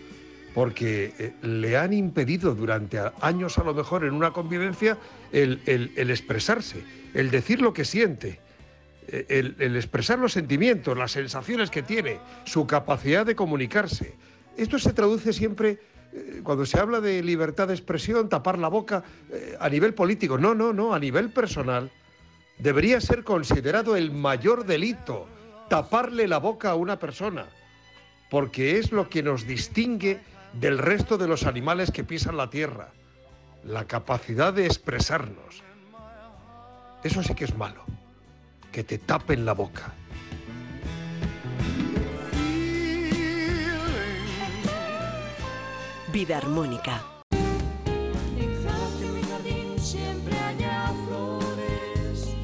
porque eh, le han impedido durante años a lo mejor en una convivencia el, expresarse, el decir lo que siente, el, el, expresar los sentimientos, las sensaciones que tiene, su capacidad de comunicarse. Esto se traduce siempre eh, cuando se habla de libertad de expresión, tapar la boca eh, a nivel político. No, no, no, a nivel personal debería ser considerado el mayor delito taparle la boca a una persona, porque es lo que nos distingue del resto de los animales que pisan la tierra, la capacidad de expresarnos. Eso sí que es malo, que te tapen la boca. Vida armónica. siempre haya flores,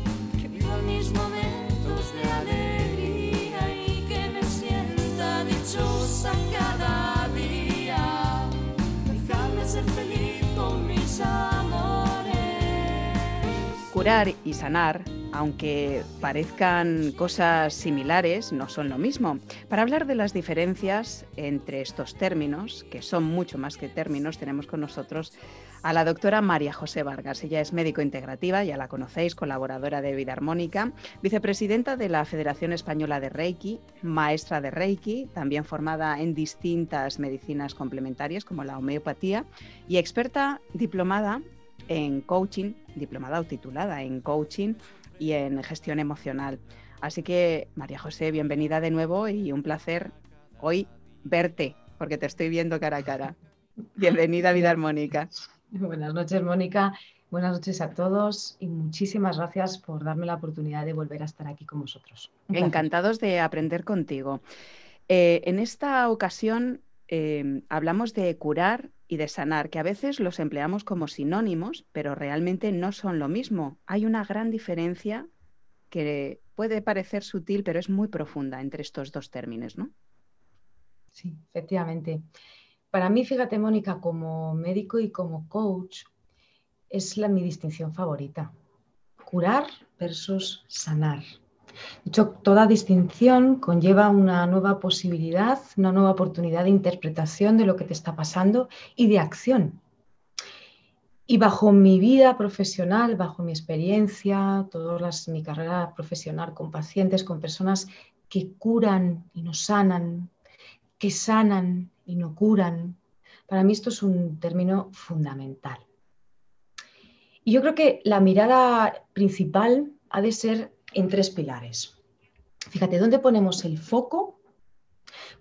que viva mis momentos de alegría y que me sienta dichosa cada día. Déjame ser feliz con mis amores. Curar y sanar aunque parezcan cosas similares, no son lo mismo. Para hablar de las diferencias entre estos términos, que son mucho más que términos, tenemos con nosotros a la doctora María José Vargas. Ella es médico integrativa, ya la conocéis, colaboradora de Vida Armónica, vicepresidenta de la Federación Española de Reiki, maestra de Reiki, también formada en distintas medicinas complementarias como la homeopatía y experta diplomada en coaching, diplomada o titulada en coaching y en gestión emocional. Así que, María José, bienvenida de nuevo y un placer hoy verte, porque te estoy viendo cara a cara. Bienvenida a Vida Armónica. Buenas noches, Mónica. Buenas noches a todos y muchísimas gracias por darme la oportunidad de volver a estar aquí con vosotros. Encantados de aprender contigo. Eh, en esta ocasión eh, hablamos de curar y de sanar, que a veces los empleamos como sinónimos, pero realmente no son lo mismo. Hay una gran diferencia que puede parecer sutil, pero es muy profunda entre estos dos términos, ¿no? Sí, efectivamente. Para mí, fíjate, Mónica, como médico y como coach, es la, mi distinción favorita. Curar versus sanar. De hecho, toda distinción conlleva una nueva posibilidad, una nueva oportunidad de interpretación de lo que te está pasando y de acción. Y bajo mi vida profesional, bajo mi experiencia, toda mi carrera profesional con pacientes, con personas que curan y no sanan, que sanan y no curan, para mí esto es un término fundamental. Y yo creo que la mirada principal ha de ser en tres pilares. Fíjate, ¿dónde ponemos el foco?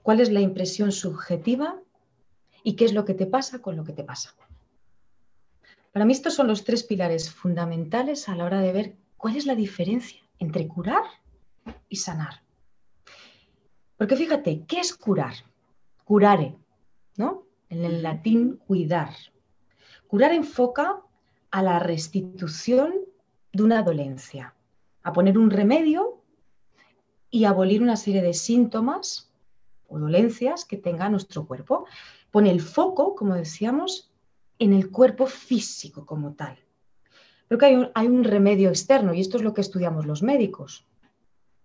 ¿Cuál es la impresión subjetiva? ¿Y qué es lo que te pasa con lo que te pasa? Para mí estos son los tres pilares fundamentales a la hora de ver cuál es la diferencia entre curar y sanar. Porque fíjate, ¿qué es curar? Curare, ¿no? En el latín, cuidar. Curar enfoca a la restitución de una dolencia a poner un remedio y abolir una serie de síntomas o dolencias que tenga nuestro cuerpo. Pone el foco, como decíamos, en el cuerpo físico como tal. Creo que hay un, hay un remedio externo y esto es lo que estudiamos los médicos.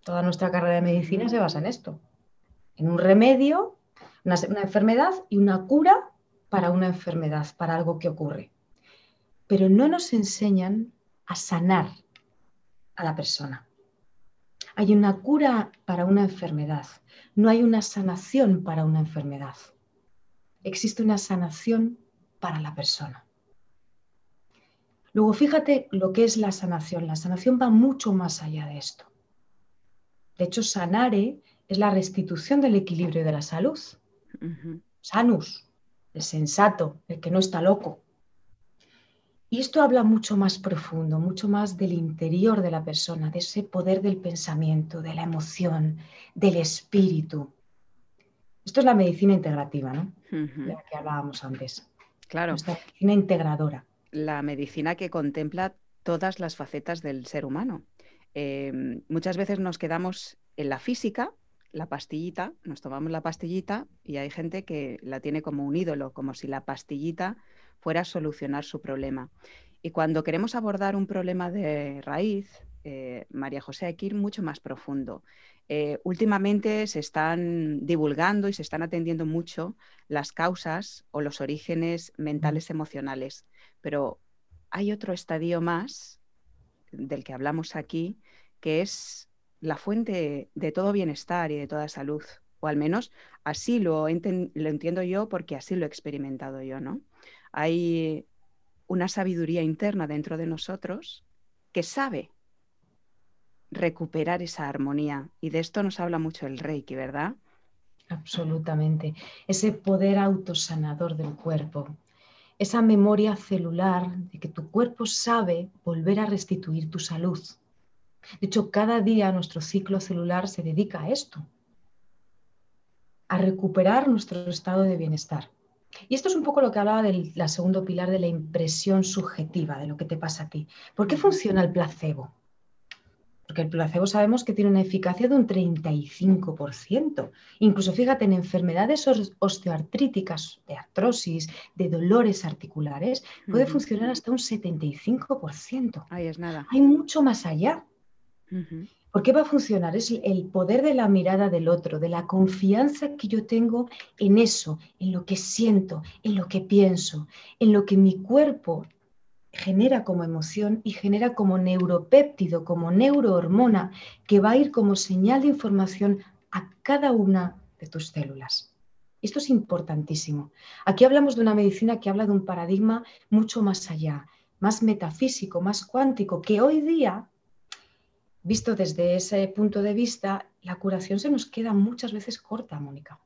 Toda nuestra carrera de medicina se basa en esto, en un remedio, una, una enfermedad y una cura para una enfermedad, para algo que ocurre. Pero no nos enseñan a sanar a la persona, Hay una cura para una enfermedad, no hay una sanación para una enfermedad. Existe una sanación para la persona. Luego fíjate lo que es la sanación. La sanación va mucho más allá de esto. De hecho, sanare es la restitución del equilibrio de la salud. Sanus, el sensato, el que no está loco. Y esto habla mucho más profundo, mucho más del interior de la persona, de ese poder del pensamiento, de la emoción, del espíritu. Esto es la medicina integrativa, ¿no? De la que hablábamos antes. Claro. Nuestra medicina integradora. La medicina que contempla todas las facetas del ser humano. Em, muchas veces nos quedamos en la física, la pastillita, nos tomamos la pastillita y hay gente que la tiene como un ídolo, como si la pastillita fuera a solucionar su problema. Y cuando queremos abordar un problema de raíz, eh, María José, hay que ir mucho más profundo. Eh, últimamente se están divulgando y se están atendiendo mucho las causas o los orígenes mentales emocionales, pero hay otro estadio más del que hablamos aquí, que es la fuente de todo bienestar y de toda salud, o al menos así lo, lo entiendo yo porque así lo he experimentado yo, ¿no? Hay una sabiduría interna dentro de nosotros que sabe recuperar esa armonía. Y de esto nos habla mucho el Reiki, ¿verdad? Absolutamente. Ese poder autosanador del cuerpo, esa memoria celular de que tu cuerpo sabe volver a restituir tu salud. De hecho, cada día nuestro ciclo celular se dedica a esto, a recuperar nuestro estado de bienestar. Y esto es un poco lo que hablaba del la segundo pilar de la impresión subjetiva de lo que te pasa a ti. ¿Por qué funciona el placebo? Porque el placebo sabemos que tiene una eficacia de un 35%. Incluso fíjate, en enfermedades osteoartríticas, de artrosis, de dolores articulares, puede funcionar hasta un 75%. Ahí es nada. Hay mucho más allá. ¿Por qué va a funcionar? Es el poder de la mirada del otro, de la confianza que yo tengo en eso, en lo que siento, en lo que pienso, en lo que mi cuerpo genera como emoción y genera como neuropéptido, como neurohormona, que va a ir como señal de información a cada una de tus células. Esto es importantísimo. Aquí hablamos de una medicina que habla de un paradigma mucho más allá, más metafísico, más cuántico, que hoy día visto desde ese punto de vista, la curación se nos queda muchas veces corta, Mónica.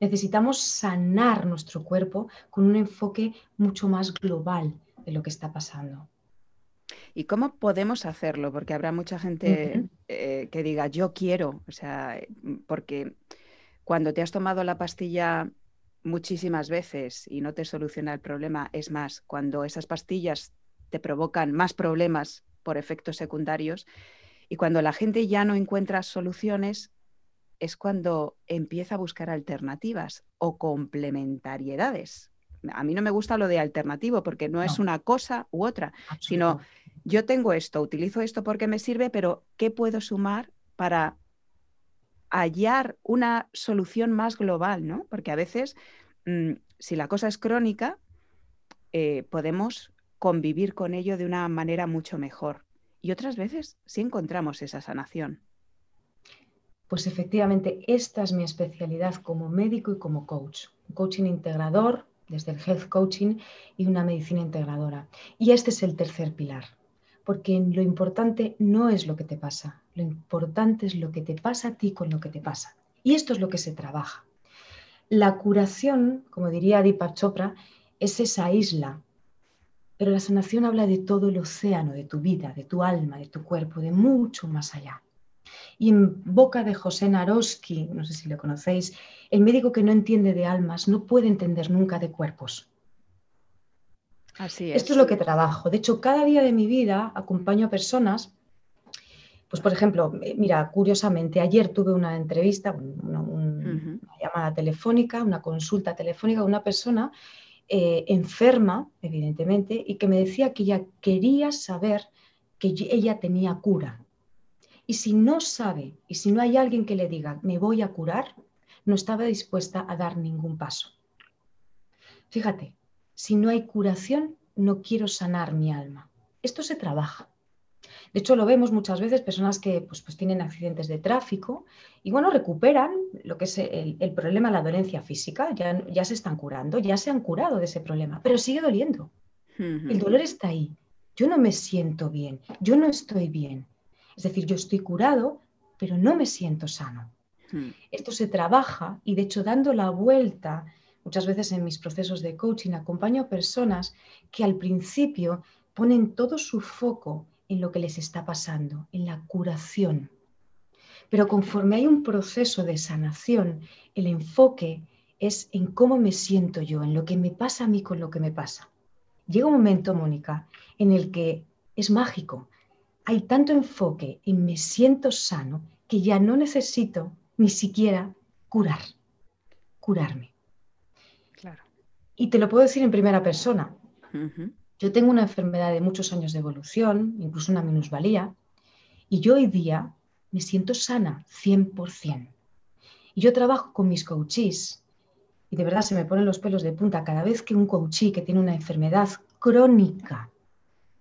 Necesitamos sanar nuestro cuerpo con un enfoque mucho más global de lo que está pasando. ¿Y cómo podemos hacerlo? Porque habrá mucha gente eh, que diga, yo quiero, o sea, porque cuando te has tomado la pastilla muchísimas veces y no te soluciona el problema, es más, cuando esas pastillas te provocan más problemas por efectos secundarios. Y cuando la gente ya no encuentra soluciones, es cuando empieza a buscar alternativas o complementariedades. A mí no me gusta lo de alternativo porque no, es una cosa u otra, sino yo tengo esto, utilizo esto porque me sirve, pero ¿qué puedo sumar para hallar una solución más global? ¿no? Porque a veces, mm, si la cosa es crónica, eh, podemos convivir con ello de una manera mucho mejor. Y otras veces sí encontramos esa sanación. Pues efectivamente, esta es mi especialidad como médico y como coach. coaching integrador desde el health coaching y una medicina integradora. Y este es el tercer pilar, porque lo importante no es lo que te pasa, lo importante es lo que te pasa a ti con lo que te pasa. Y esto es lo que se trabaja. La curación, como diría Deepak Chopra, es esa isla pero la sanación habla de todo el océano, de tu vida, de tu alma, de tu cuerpo, de mucho más allá. Y en boca de José Naroski, no sé si lo conocéis, el médico que no entiende de almas no puede entender nunca de cuerpos. Así es. Esto es lo que trabajo. De hecho, cada día de mi vida acompaño a personas, pues por ejemplo, mira, curiosamente, ayer tuve una entrevista, una, una llamada telefónica, una consulta telefónica de una persona eh, enferma, evidentemente, y que me decía que ella quería saber que ella tenía cura. Y si no sabe, y si no hay alguien que le diga, me voy a curar, no estaba dispuesta a dar ningún paso. Fíjate, si no hay curación, no quiero sanar mi alma. Esto se trabaja. De hecho, lo vemos muchas veces, personas que pues, pues tienen accidentes de tráfico y bueno, recuperan lo que es el, el problema, la dolencia física, ya, ya se están curando, ya se han curado de ese problema, pero sigue doliendo. El dolor está ahí. Yo no me siento bien, yo no estoy bien. Es decir, yo estoy curado, pero no me siento sano. Esto se trabaja y de hecho dando la vuelta, muchas veces en mis procesos de coaching acompaño a personas que al principio ponen todo su foco en lo que les está pasando, en la curación. Pero conforme hay un proceso de sanación, el enfoque es en cómo me siento yo, en lo que me pasa a mí con lo que me pasa. Llega un momento, Mónica, en el que es mágico. Hay tanto enfoque en me siento sano que ya no necesito ni siquiera curar, curarme. Claro. Y te lo puedo decir en primera persona. Yo tengo una enfermedad de muchos años de evolución, incluso una minusvalía, y yo hoy día me siento sana 100%. Y yo trabajo con mis coaches y de verdad se me ponen los pelos de punta cada vez que un coachí que tiene una enfermedad crónica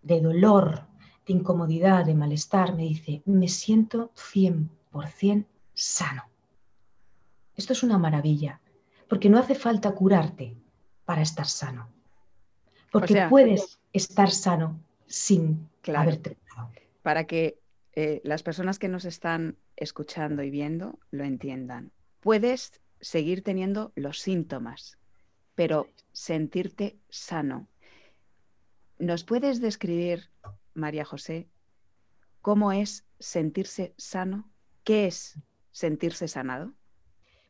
de dolor, de incomodidad, de malestar, me dice, me siento 100% sano. Esto es una maravilla, porque no hace falta curarte para estar sano. Porque sea- puedes estar sano sin Claro. haberte para que eh, las personas que nos están escuchando y viendo lo entiendan. Puedes seguir teniendo los síntomas, pero sentirte sano. ¿Nos puedes describir, María José, cómo es sentirse sano? ¿Qué es sentirse sanado?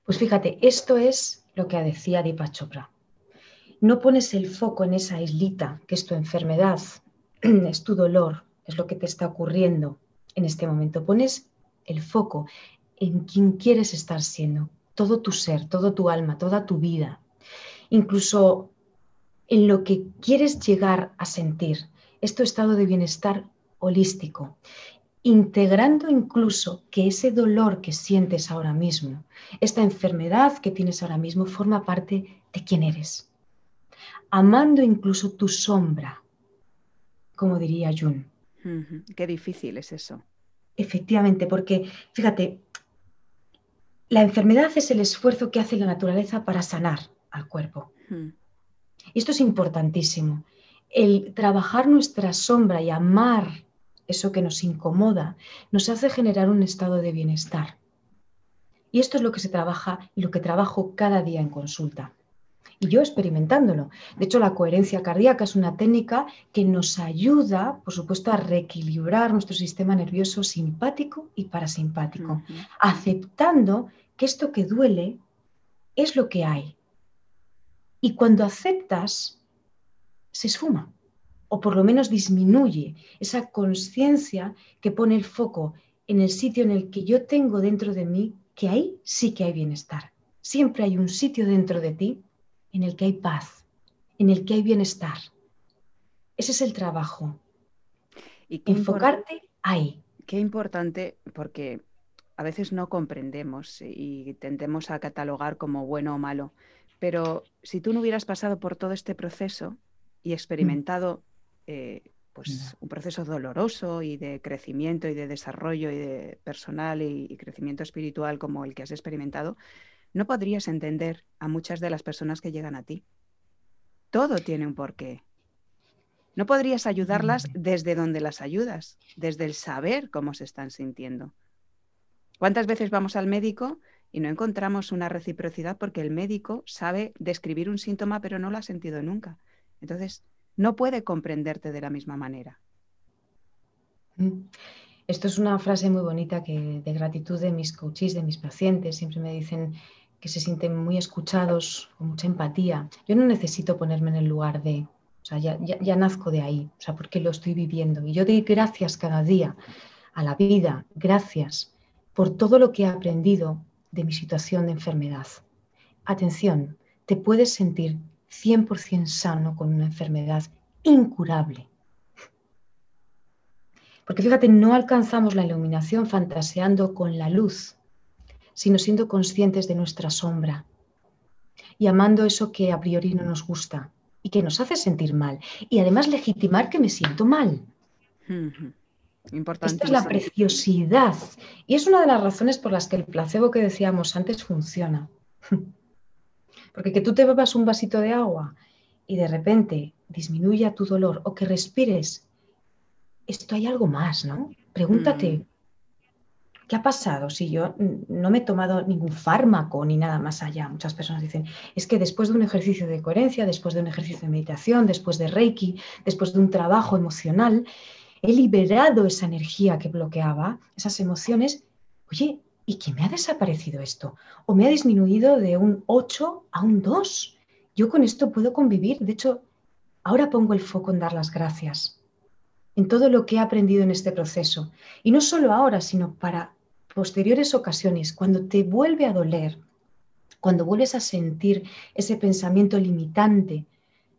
Pues fíjate, esto es lo que decía Deepak Chopra. No pones el foco en esa islita que es tu enfermedad, es tu dolor, es lo que te está ocurriendo en este momento. Pones el foco en quien quieres estar siendo, todo tu ser, todo tu alma, toda tu vida, incluso en lo que quieres llegar a sentir, es tu estado de bienestar holístico, integrando incluso que ese dolor que sientes ahora mismo, esta enfermedad que tienes ahora mismo, forma parte de quién eres, amando incluso tu sombra, como diría Jung. Ujú, Qué difícil es eso. Efectivamente, porque fíjate, la enfermedad es el esfuerzo que hace la naturaleza para sanar al cuerpo. Y esto es importantísimo. El trabajar nuestra sombra y amar eso que nos incomoda nos hace generar un estado de bienestar. Y esto es lo que se trabaja y lo que trabajo cada día en consulta. Y yo experimentándolo. De hecho, la coherencia cardíaca es una técnica que nos ayuda, por supuesto, a reequilibrar nuestro sistema nervioso simpático y parasimpático aceptando que esto que duele es lo que hay. Y cuando aceptas, se esfuma, o por lo menos disminuye esa conciencia que pone el foco en el sitio en el que yo tengo dentro de mí, que ahí sí que hay bienestar. Siempre hay un sitio dentro de ti en el que hay paz, en el que hay bienestar. Ese es el trabajo, Y enfocarte ahí. Qué importante, porque a veces no comprendemos y tendemos a catalogar como bueno o malo. Pero si tú no hubieras pasado por todo este proceso y experimentado eh, pues, un proceso doloroso y de crecimiento y de desarrollo y de personal y, y crecimiento espiritual como el que has experimentado, no podrías entender a muchas de las personas que llegan a ti. Todo tiene un porqué. No podrías ayudarlas desde donde las ayudas, desde el saber cómo se están sintiendo. ¿Cuántas veces vamos al médico y no encontramos una reciprocidad porque el médico sabe describir un síntoma pero no lo ha sentido nunca? Entonces, no puede comprenderte de la misma manera. Mm. Esto es una frase muy bonita que, de gratitud de mis coaches, de mis pacientes. Siempre me dicen que se sienten muy escuchados, con mucha empatía. Yo no necesito ponerme en el lugar de, o sea, ya, ya, nazco de ahí, o sea, porque lo estoy viviendo. Y yo doy gracias cada día a la vida, gracias por todo lo que he aprendido de mi situación de enfermedad. Atención, te puedes sentir 100% sano con una enfermedad incurable. Porque fíjate, no alcanzamos la iluminación fantaseando con la luz, sino siendo conscientes de nuestra sombra y amando eso que a priori no nos gusta y que nos hace sentir mal. Y además legitimar que me siento mal. Importante. Esta es la preciosidad. Y es una de las razones por las que el placebo que decíamos antes funciona. Porque que tú te bebas un vasito de agua y de repente disminuya tu dolor o que respires, esto hay algo más, ¿no? Pregúntate, Mm. ¿Qué ha pasado si yo no me he tomado ningún fármaco ni nada más allá? Muchas personas dicen, es que después de un ejercicio de coherencia, después de un ejercicio de meditación, después de Reiki, después de un trabajo emocional, he liberado esa energía que bloqueaba, esas emociones. Oye, ¿y que me ha desaparecido esto? ¿O me ha disminuido de un 8 a un 2? Yo con esto puedo convivir. De hecho, ahora pongo el foco en dar las gracias en todo lo que he aprendido en este proceso. Y no solo ahora, sino para posteriores ocasiones, cuando te vuelve a doler, cuando vuelves a sentir ese pensamiento limitante,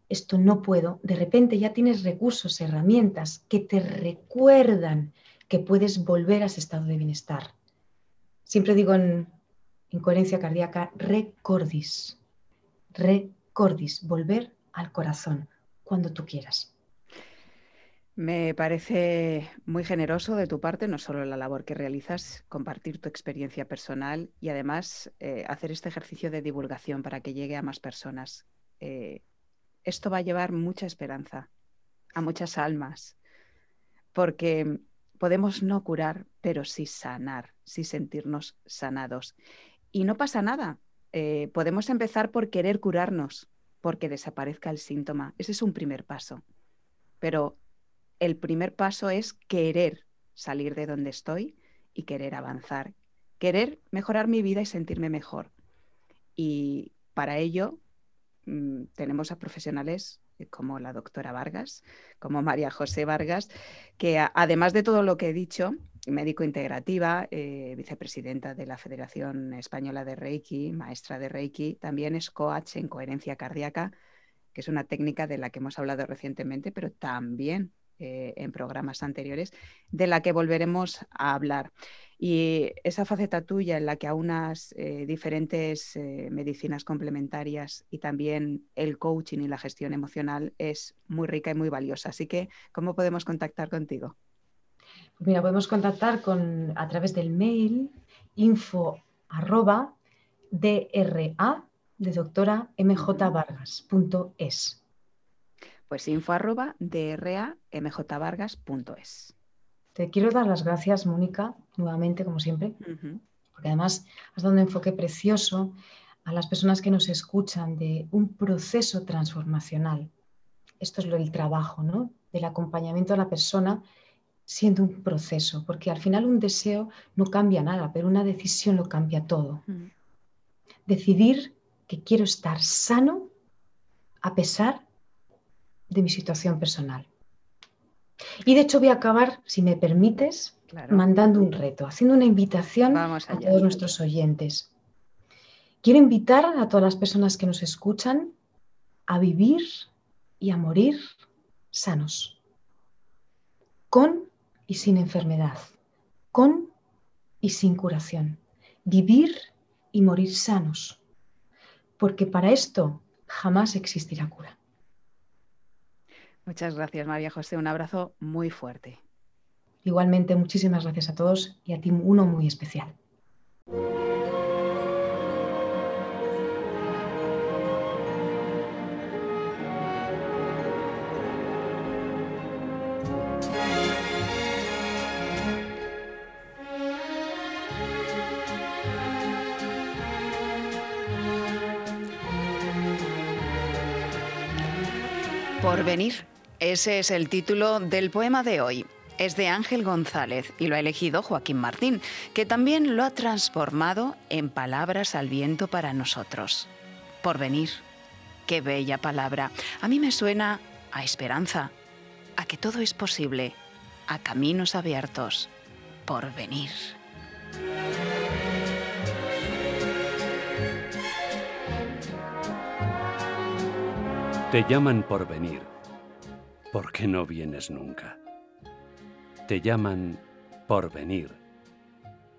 esto no puedo, de repente ya tienes recursos, herramientas que te recuerdan que puedes volver a ese estado de bienestar. Siempre digo en, en coherencia cardíaca, recordis, recordis, volver al corazón cuando tú quieras. Me parece muy generoso de tu parte, no solo la labor que realizas, compartir tu experiencia personal y además eh, hacer este ejercicio de divulgación para que llegue a más personas. Eh, esto va a llevar mucha esperanza a muchas almas, porque podemos no curar, pero sí sanar, sí sentirnos sanados. Y no pasa nada, eh, podemos empezar por querer curarnos, porque desaparezca el síntoma. Ese es un primer paso. Pero el primer paso es querer salir de donde estoy y querer avanzar, querer mejorar mi vida y sentirme mejor. Y para ello mmm, tenemos a profesionales como la doctora Vargas, como María José Vargas, que además de todo lo que he dicho, médico integrativa, eh, vicepresidenta de la Federación Española de Reiki, maestra de Reiki, también es coach en coherencia cardíaca, que es una técnica de la que hemos hablado recientemente, pero también eh, en programas anteriores, de la que volveremos a hablar. Y esa faceta tuya en la que aunas eh, diferentes eh, medicinas complementarias y también el coaching y la gestión emocional es muy rica y muy valiosa. Así que, ¿cómo podemos contactar contigo? Pues mira, podemos contactar con, a través del mail info arroba dra de doctora mjvargas.es. Pues info arroba dramjvargas.es. Te quiero dar las gracias, Mónica, nuevamente, como siempre, uh -huh. porque además has dado un enfoque precioso a las personas que nos escuchan de un proceso transformacional. Esto es lo del trabajo, ¿no? Del acompañamiento a la persona siendo un proceso, porque al final un deseo no cambia nada, pero una decisión lo cambia todo. Uh -huh. Decidir que quiero estar sano a pesar de mi situación personal. Y de hecho voy a acabar, si me permites, claro. mandando un reto, haciendo una invitación a todos nuestros oyentes. Quiero invitar a todas las personas que nos escuchan a vivir y a morir sanos, con y sin enfermedad, con y sin curación. Vivir y morir sanos, porque para esto jamás existirá cura. Muchas gracias, María José. Un abrazo muy fuerte. Igualmente, muchísimas gracias a todos y a ti uno muy especial. Porvenir. Ese es el título del poema de hoy. Es de Ángel González y lo ha elegido Joaquín Martín, que también lo ha transformado en palabras al viento para nosotros. Porvenir. Qué bella palabra. A mí me suena a esperanza, a que todo es posible, a caminos abiertos. Porvenir. Te llaman por venir. ¿Por qué no vienes nunca? Te llaman por venir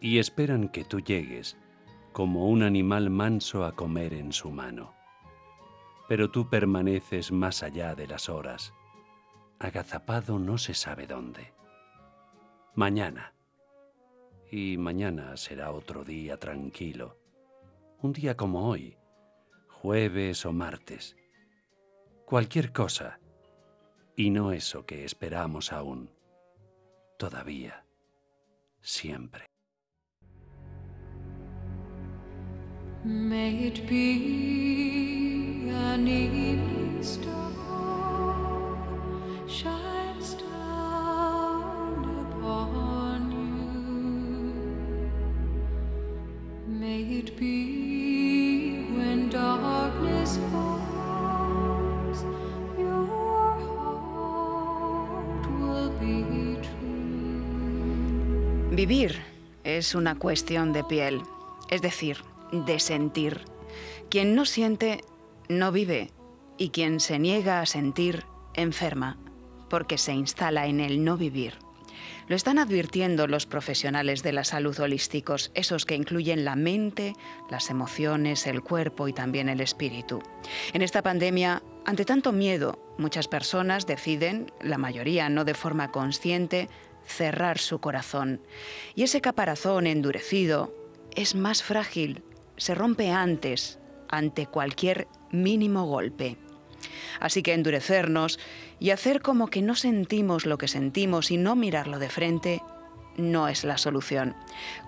y esperan que tú llegues como un animal manso a comer en su mano. Pero tú permaneces más allá de las horas, agazapado no se sabe dónde. Mañana. Y mañana será otro día tranquilo. Un día como hoy, jueves o martes. Cualquier cosa. Y no eso que esperamos aún. Todavía. Siempre. May it be an evening star shines down upon you. May it be when darkness falls, Vivir es una cuestión de piel, es decir, de sentir. Quien no siente, no vive, y quien se niega a sentir, enferma, porque se instala en el no vivir. Lo están advirtiendo los profesionales de la salud holísticos, esos que incluyen la mente, las emociones, el cuerpo y también el espíritu. En esta pandemia, ante tanto miedo, muchas personas deciden, la mayoría no de forma consciente, cerrar su corazón. Y ese caparazón endurecido es más frágil, se rompe antes, ante cualquier mínimo golpe. Así que endurecernos y hacer como que no sentimos lo que sentimos y no mirarlo de frente no es la solución.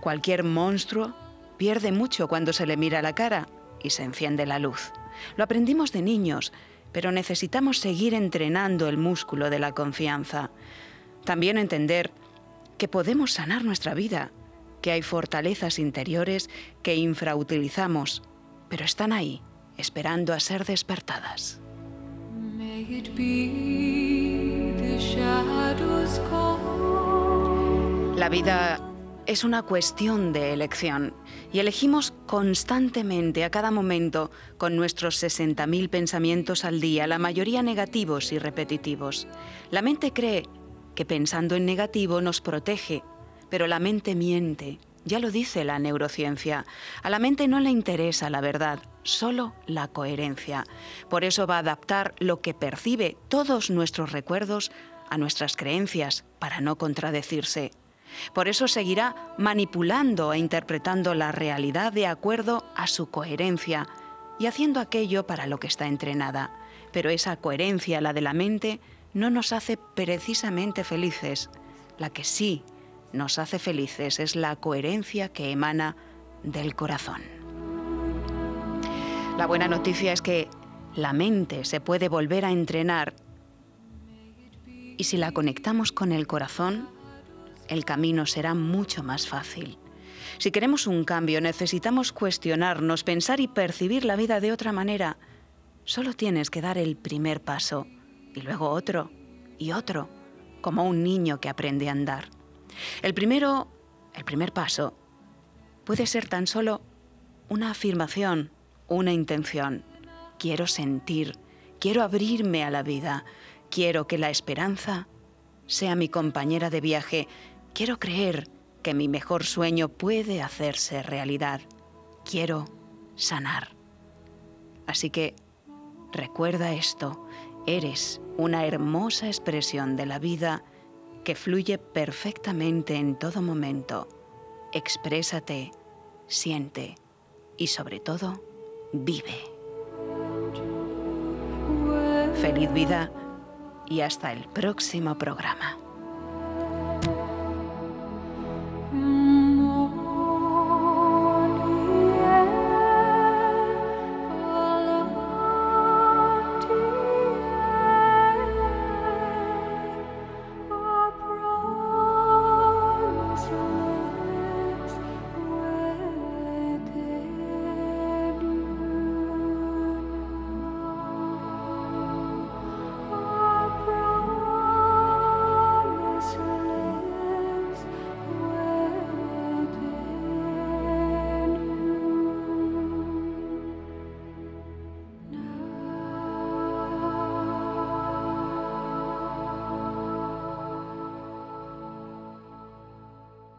Cualquier monstruo pierde mucho cuando se le mira la cara y se enciende la luz. Lo aprendimos de niños, pero necesitamos seguir entrenando el músculo de la confianza. También entender que podemos sanar nuestra vida, que hay fortalezas interiores que infrautilizamos, pero están ahí, esperando a ser despertadas. La vida es una cuestión de elección y elegimos constantemente a cada momento con nuestros 60.000 pensamientos al día, la mayoría negativos y repetitivos. La mente cree que pensando en negativo nos protege, pero la mente miente. Ya lo dice la neurociencia. A la mente no le interesa la verdad, solo la coherencia. Por eso va a adaptar lo que percibe, todos nuestros recuerdos, a nuestras creencias, para no contradecirse. Por eso seguirá manipulando e interpretando la realidad de acuerdo a su coherencia y haciendo aquello para lo que está entrenada. Pero esa coherencia, la de la mente, no nos hace precisamente felices. La que sí nos hace felices es la coherencia que emana del corazón. La buena noticia es que la mente se puede volver a entrenar y si la conectamos con el corazón, el camino será mucho más fácil. Si queremos un cambio, necesitamos cuestionarnos, pensar y percibir la vida de otra manera. Solo tienes que dar el primer paso y luego otro y otro, como un niño que aprende a andar. El primero, el primer paso, puede ser tan solo una afirmación, una intención. Quiero sentir, quiero abrirme a la vida, quiero que la esperanza sea mi compañera de viaje, quiero creer que mi mejor sueño puede hacerse realidad, quiero sanar. Así que recuerda esto, eres una hermosa expresión de la vida que fluye perfectamente en todo momento. Exprésate, siente y sobre todo, vive. Feliz vida y hasta el próximo programa.